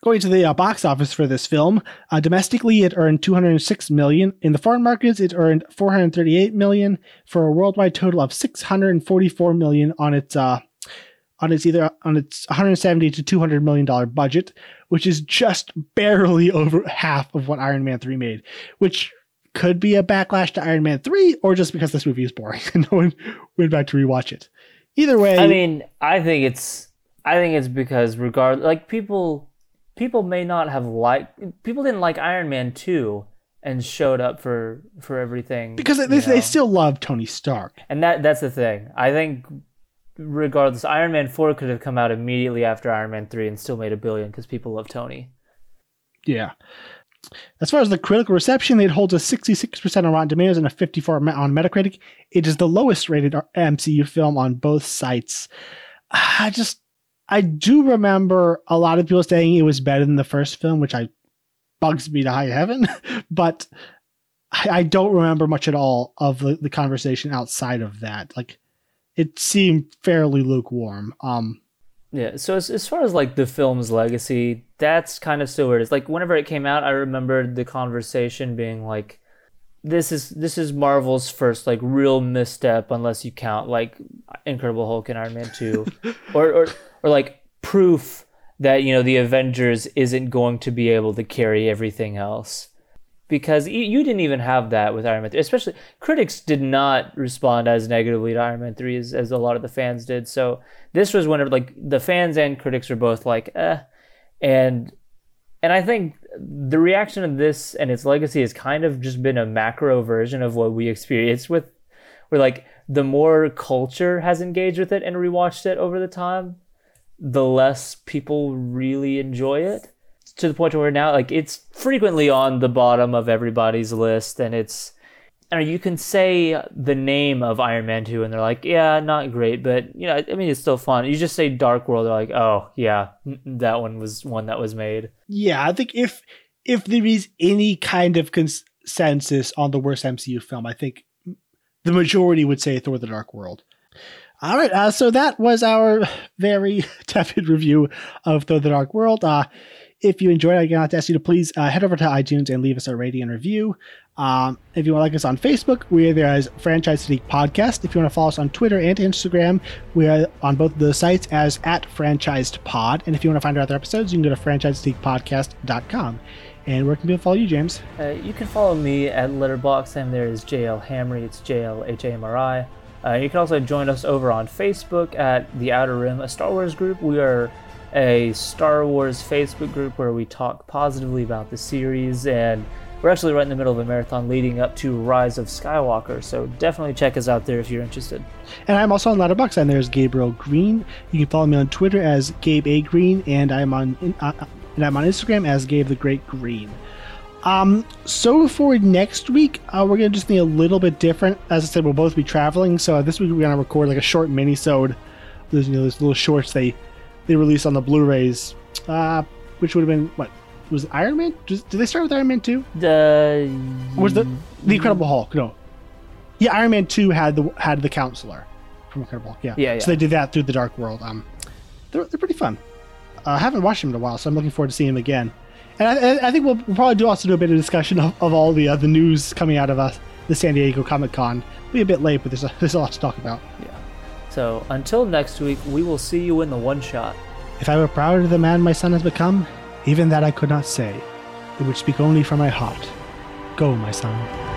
Going to the uh, box office for this film, uh, domestically it earned 206 million. In the foreign markets, it earned 438 million for a worldwide total of 644 million on its uh, on its either on its 170 to 200 million dollar budget, which is just barely over half of what Iron Man 3 made, which could be a backlash to Iron Man 3 or just because this movie is boring and no one went back to rewatch it. Either way, I mean, I think it's I think it's because regard like people people may not have liked people didn't like Iron Man 2 and showed up for for everything because they, they still love Tony Stark. And that that's the thing. I think regardless Iron Man 4 could have come out immediately after Iron Man 3 and still made a billion cuz people love Tony. Yeah. As far as the critical reception, it holds a 66% on Rotten Tomatoes and a 54 on Metacritic. It is the lowest rated MCU film on both sites. I just, I do remember a lot of people saying it was better than the first film, which I bugs me to high heaven, but I, I don't remember much at all of the, the conversation outside of that. Like, it seemed fairly lukewarm. Um, Yeah, so as, as far as like the film's legacy, that's kind of still where it is. Like whenever it came out, I remembered the conversation being like, "This is this is Marvel's first like real misstep, unless you count like Incredible Hulk and Iron Man two, or or or like proof that you know the Avengers isn't going to be able to carry everything else." Because you, didn't even have that with Iron Man 3. Especially, critics did not respond as negatively to Iron Man 3 as, as a lot of the fans did. So, this was whenever like the fans and critics were both like eh and and i think the reaction of this and its legacy has kind of just been a macro version of what we experienced with where like the more culture has engaged with it and rewatched it over the time the less people really enjoy it to the point where now like it's frequently on the bottom of everybody's list and it's you can say the name of Iron Man 2 and they're like, yeah, not great, but you know, I mean, it's still fun. You just say Dark World, they're like, oh, yeah, that one was one that was made. Yeah, I think if if there is any kind of consensus on the worst MCU film, I think the majority would say Thor: The Dark World. All right, uh, so that was our very tepid review of Thor: The Dark World. Uh, if you enjoyed I got to ask you to please uh, head over to iTunes and leave us a rating and review. Um, if you want to like us on Facebook, we are there as Franchise Fatigue Podcast. If you want to follow us on Twitter and Instagram, we are on both of those sites as at Franchised Pod. And if you want to find our other episodes, you can go to franchisefatiguepodcast.com. And where can people follow you, James? Uh, you can follow me at Letterboxd, and there is JL Hamri. It's JLHAMRI. Uh, you can also join us over on Facebook at The Outer Rim, a Star Wars group. We are a Star Wars Facebook group where we talk positively about the series, and we're actually right in the middle of a marathon leading up to Rise of Skywalker. So definitely check us out there if you're interested. And I'm also on Letterboxd, and there's Gabriel Green. You can follow me on Twitter as Gabe A Green, and I'm on uh, and I'm on Instagram as Gabe the Great Green. Um, so for next week, uh, we're gonna do something a little bit different. As I said, we'll both be traveling, so this week we're gonna record like a short mini-sode. You know those little shorts they they release on the Blu-rays, uh, which would have been what was it Iron Man? Did, did they start with Iron Man two? Or was the the Incredible Hulk? No, yeah, Iron Man two had the had the counselor from Incredible Hulk. Yeah, Yeah, yeah. So they did that through the Dark World. Um, they're they're pretty fun. Uh, I haven't watched him in a while, so I'm looking forward to seeing him again. And I, I- think we'll, we'll probably do also do a bit of discussion of, of all the uh, the news coming out of uh, the San Diego Comic Con. Be a bit late, but there's a, there's a lot to talk about. So until next week, we will see you in the one shot. If I were proud of the man my son has become, even that I could not say. It would speak only from my heart. Go, my son.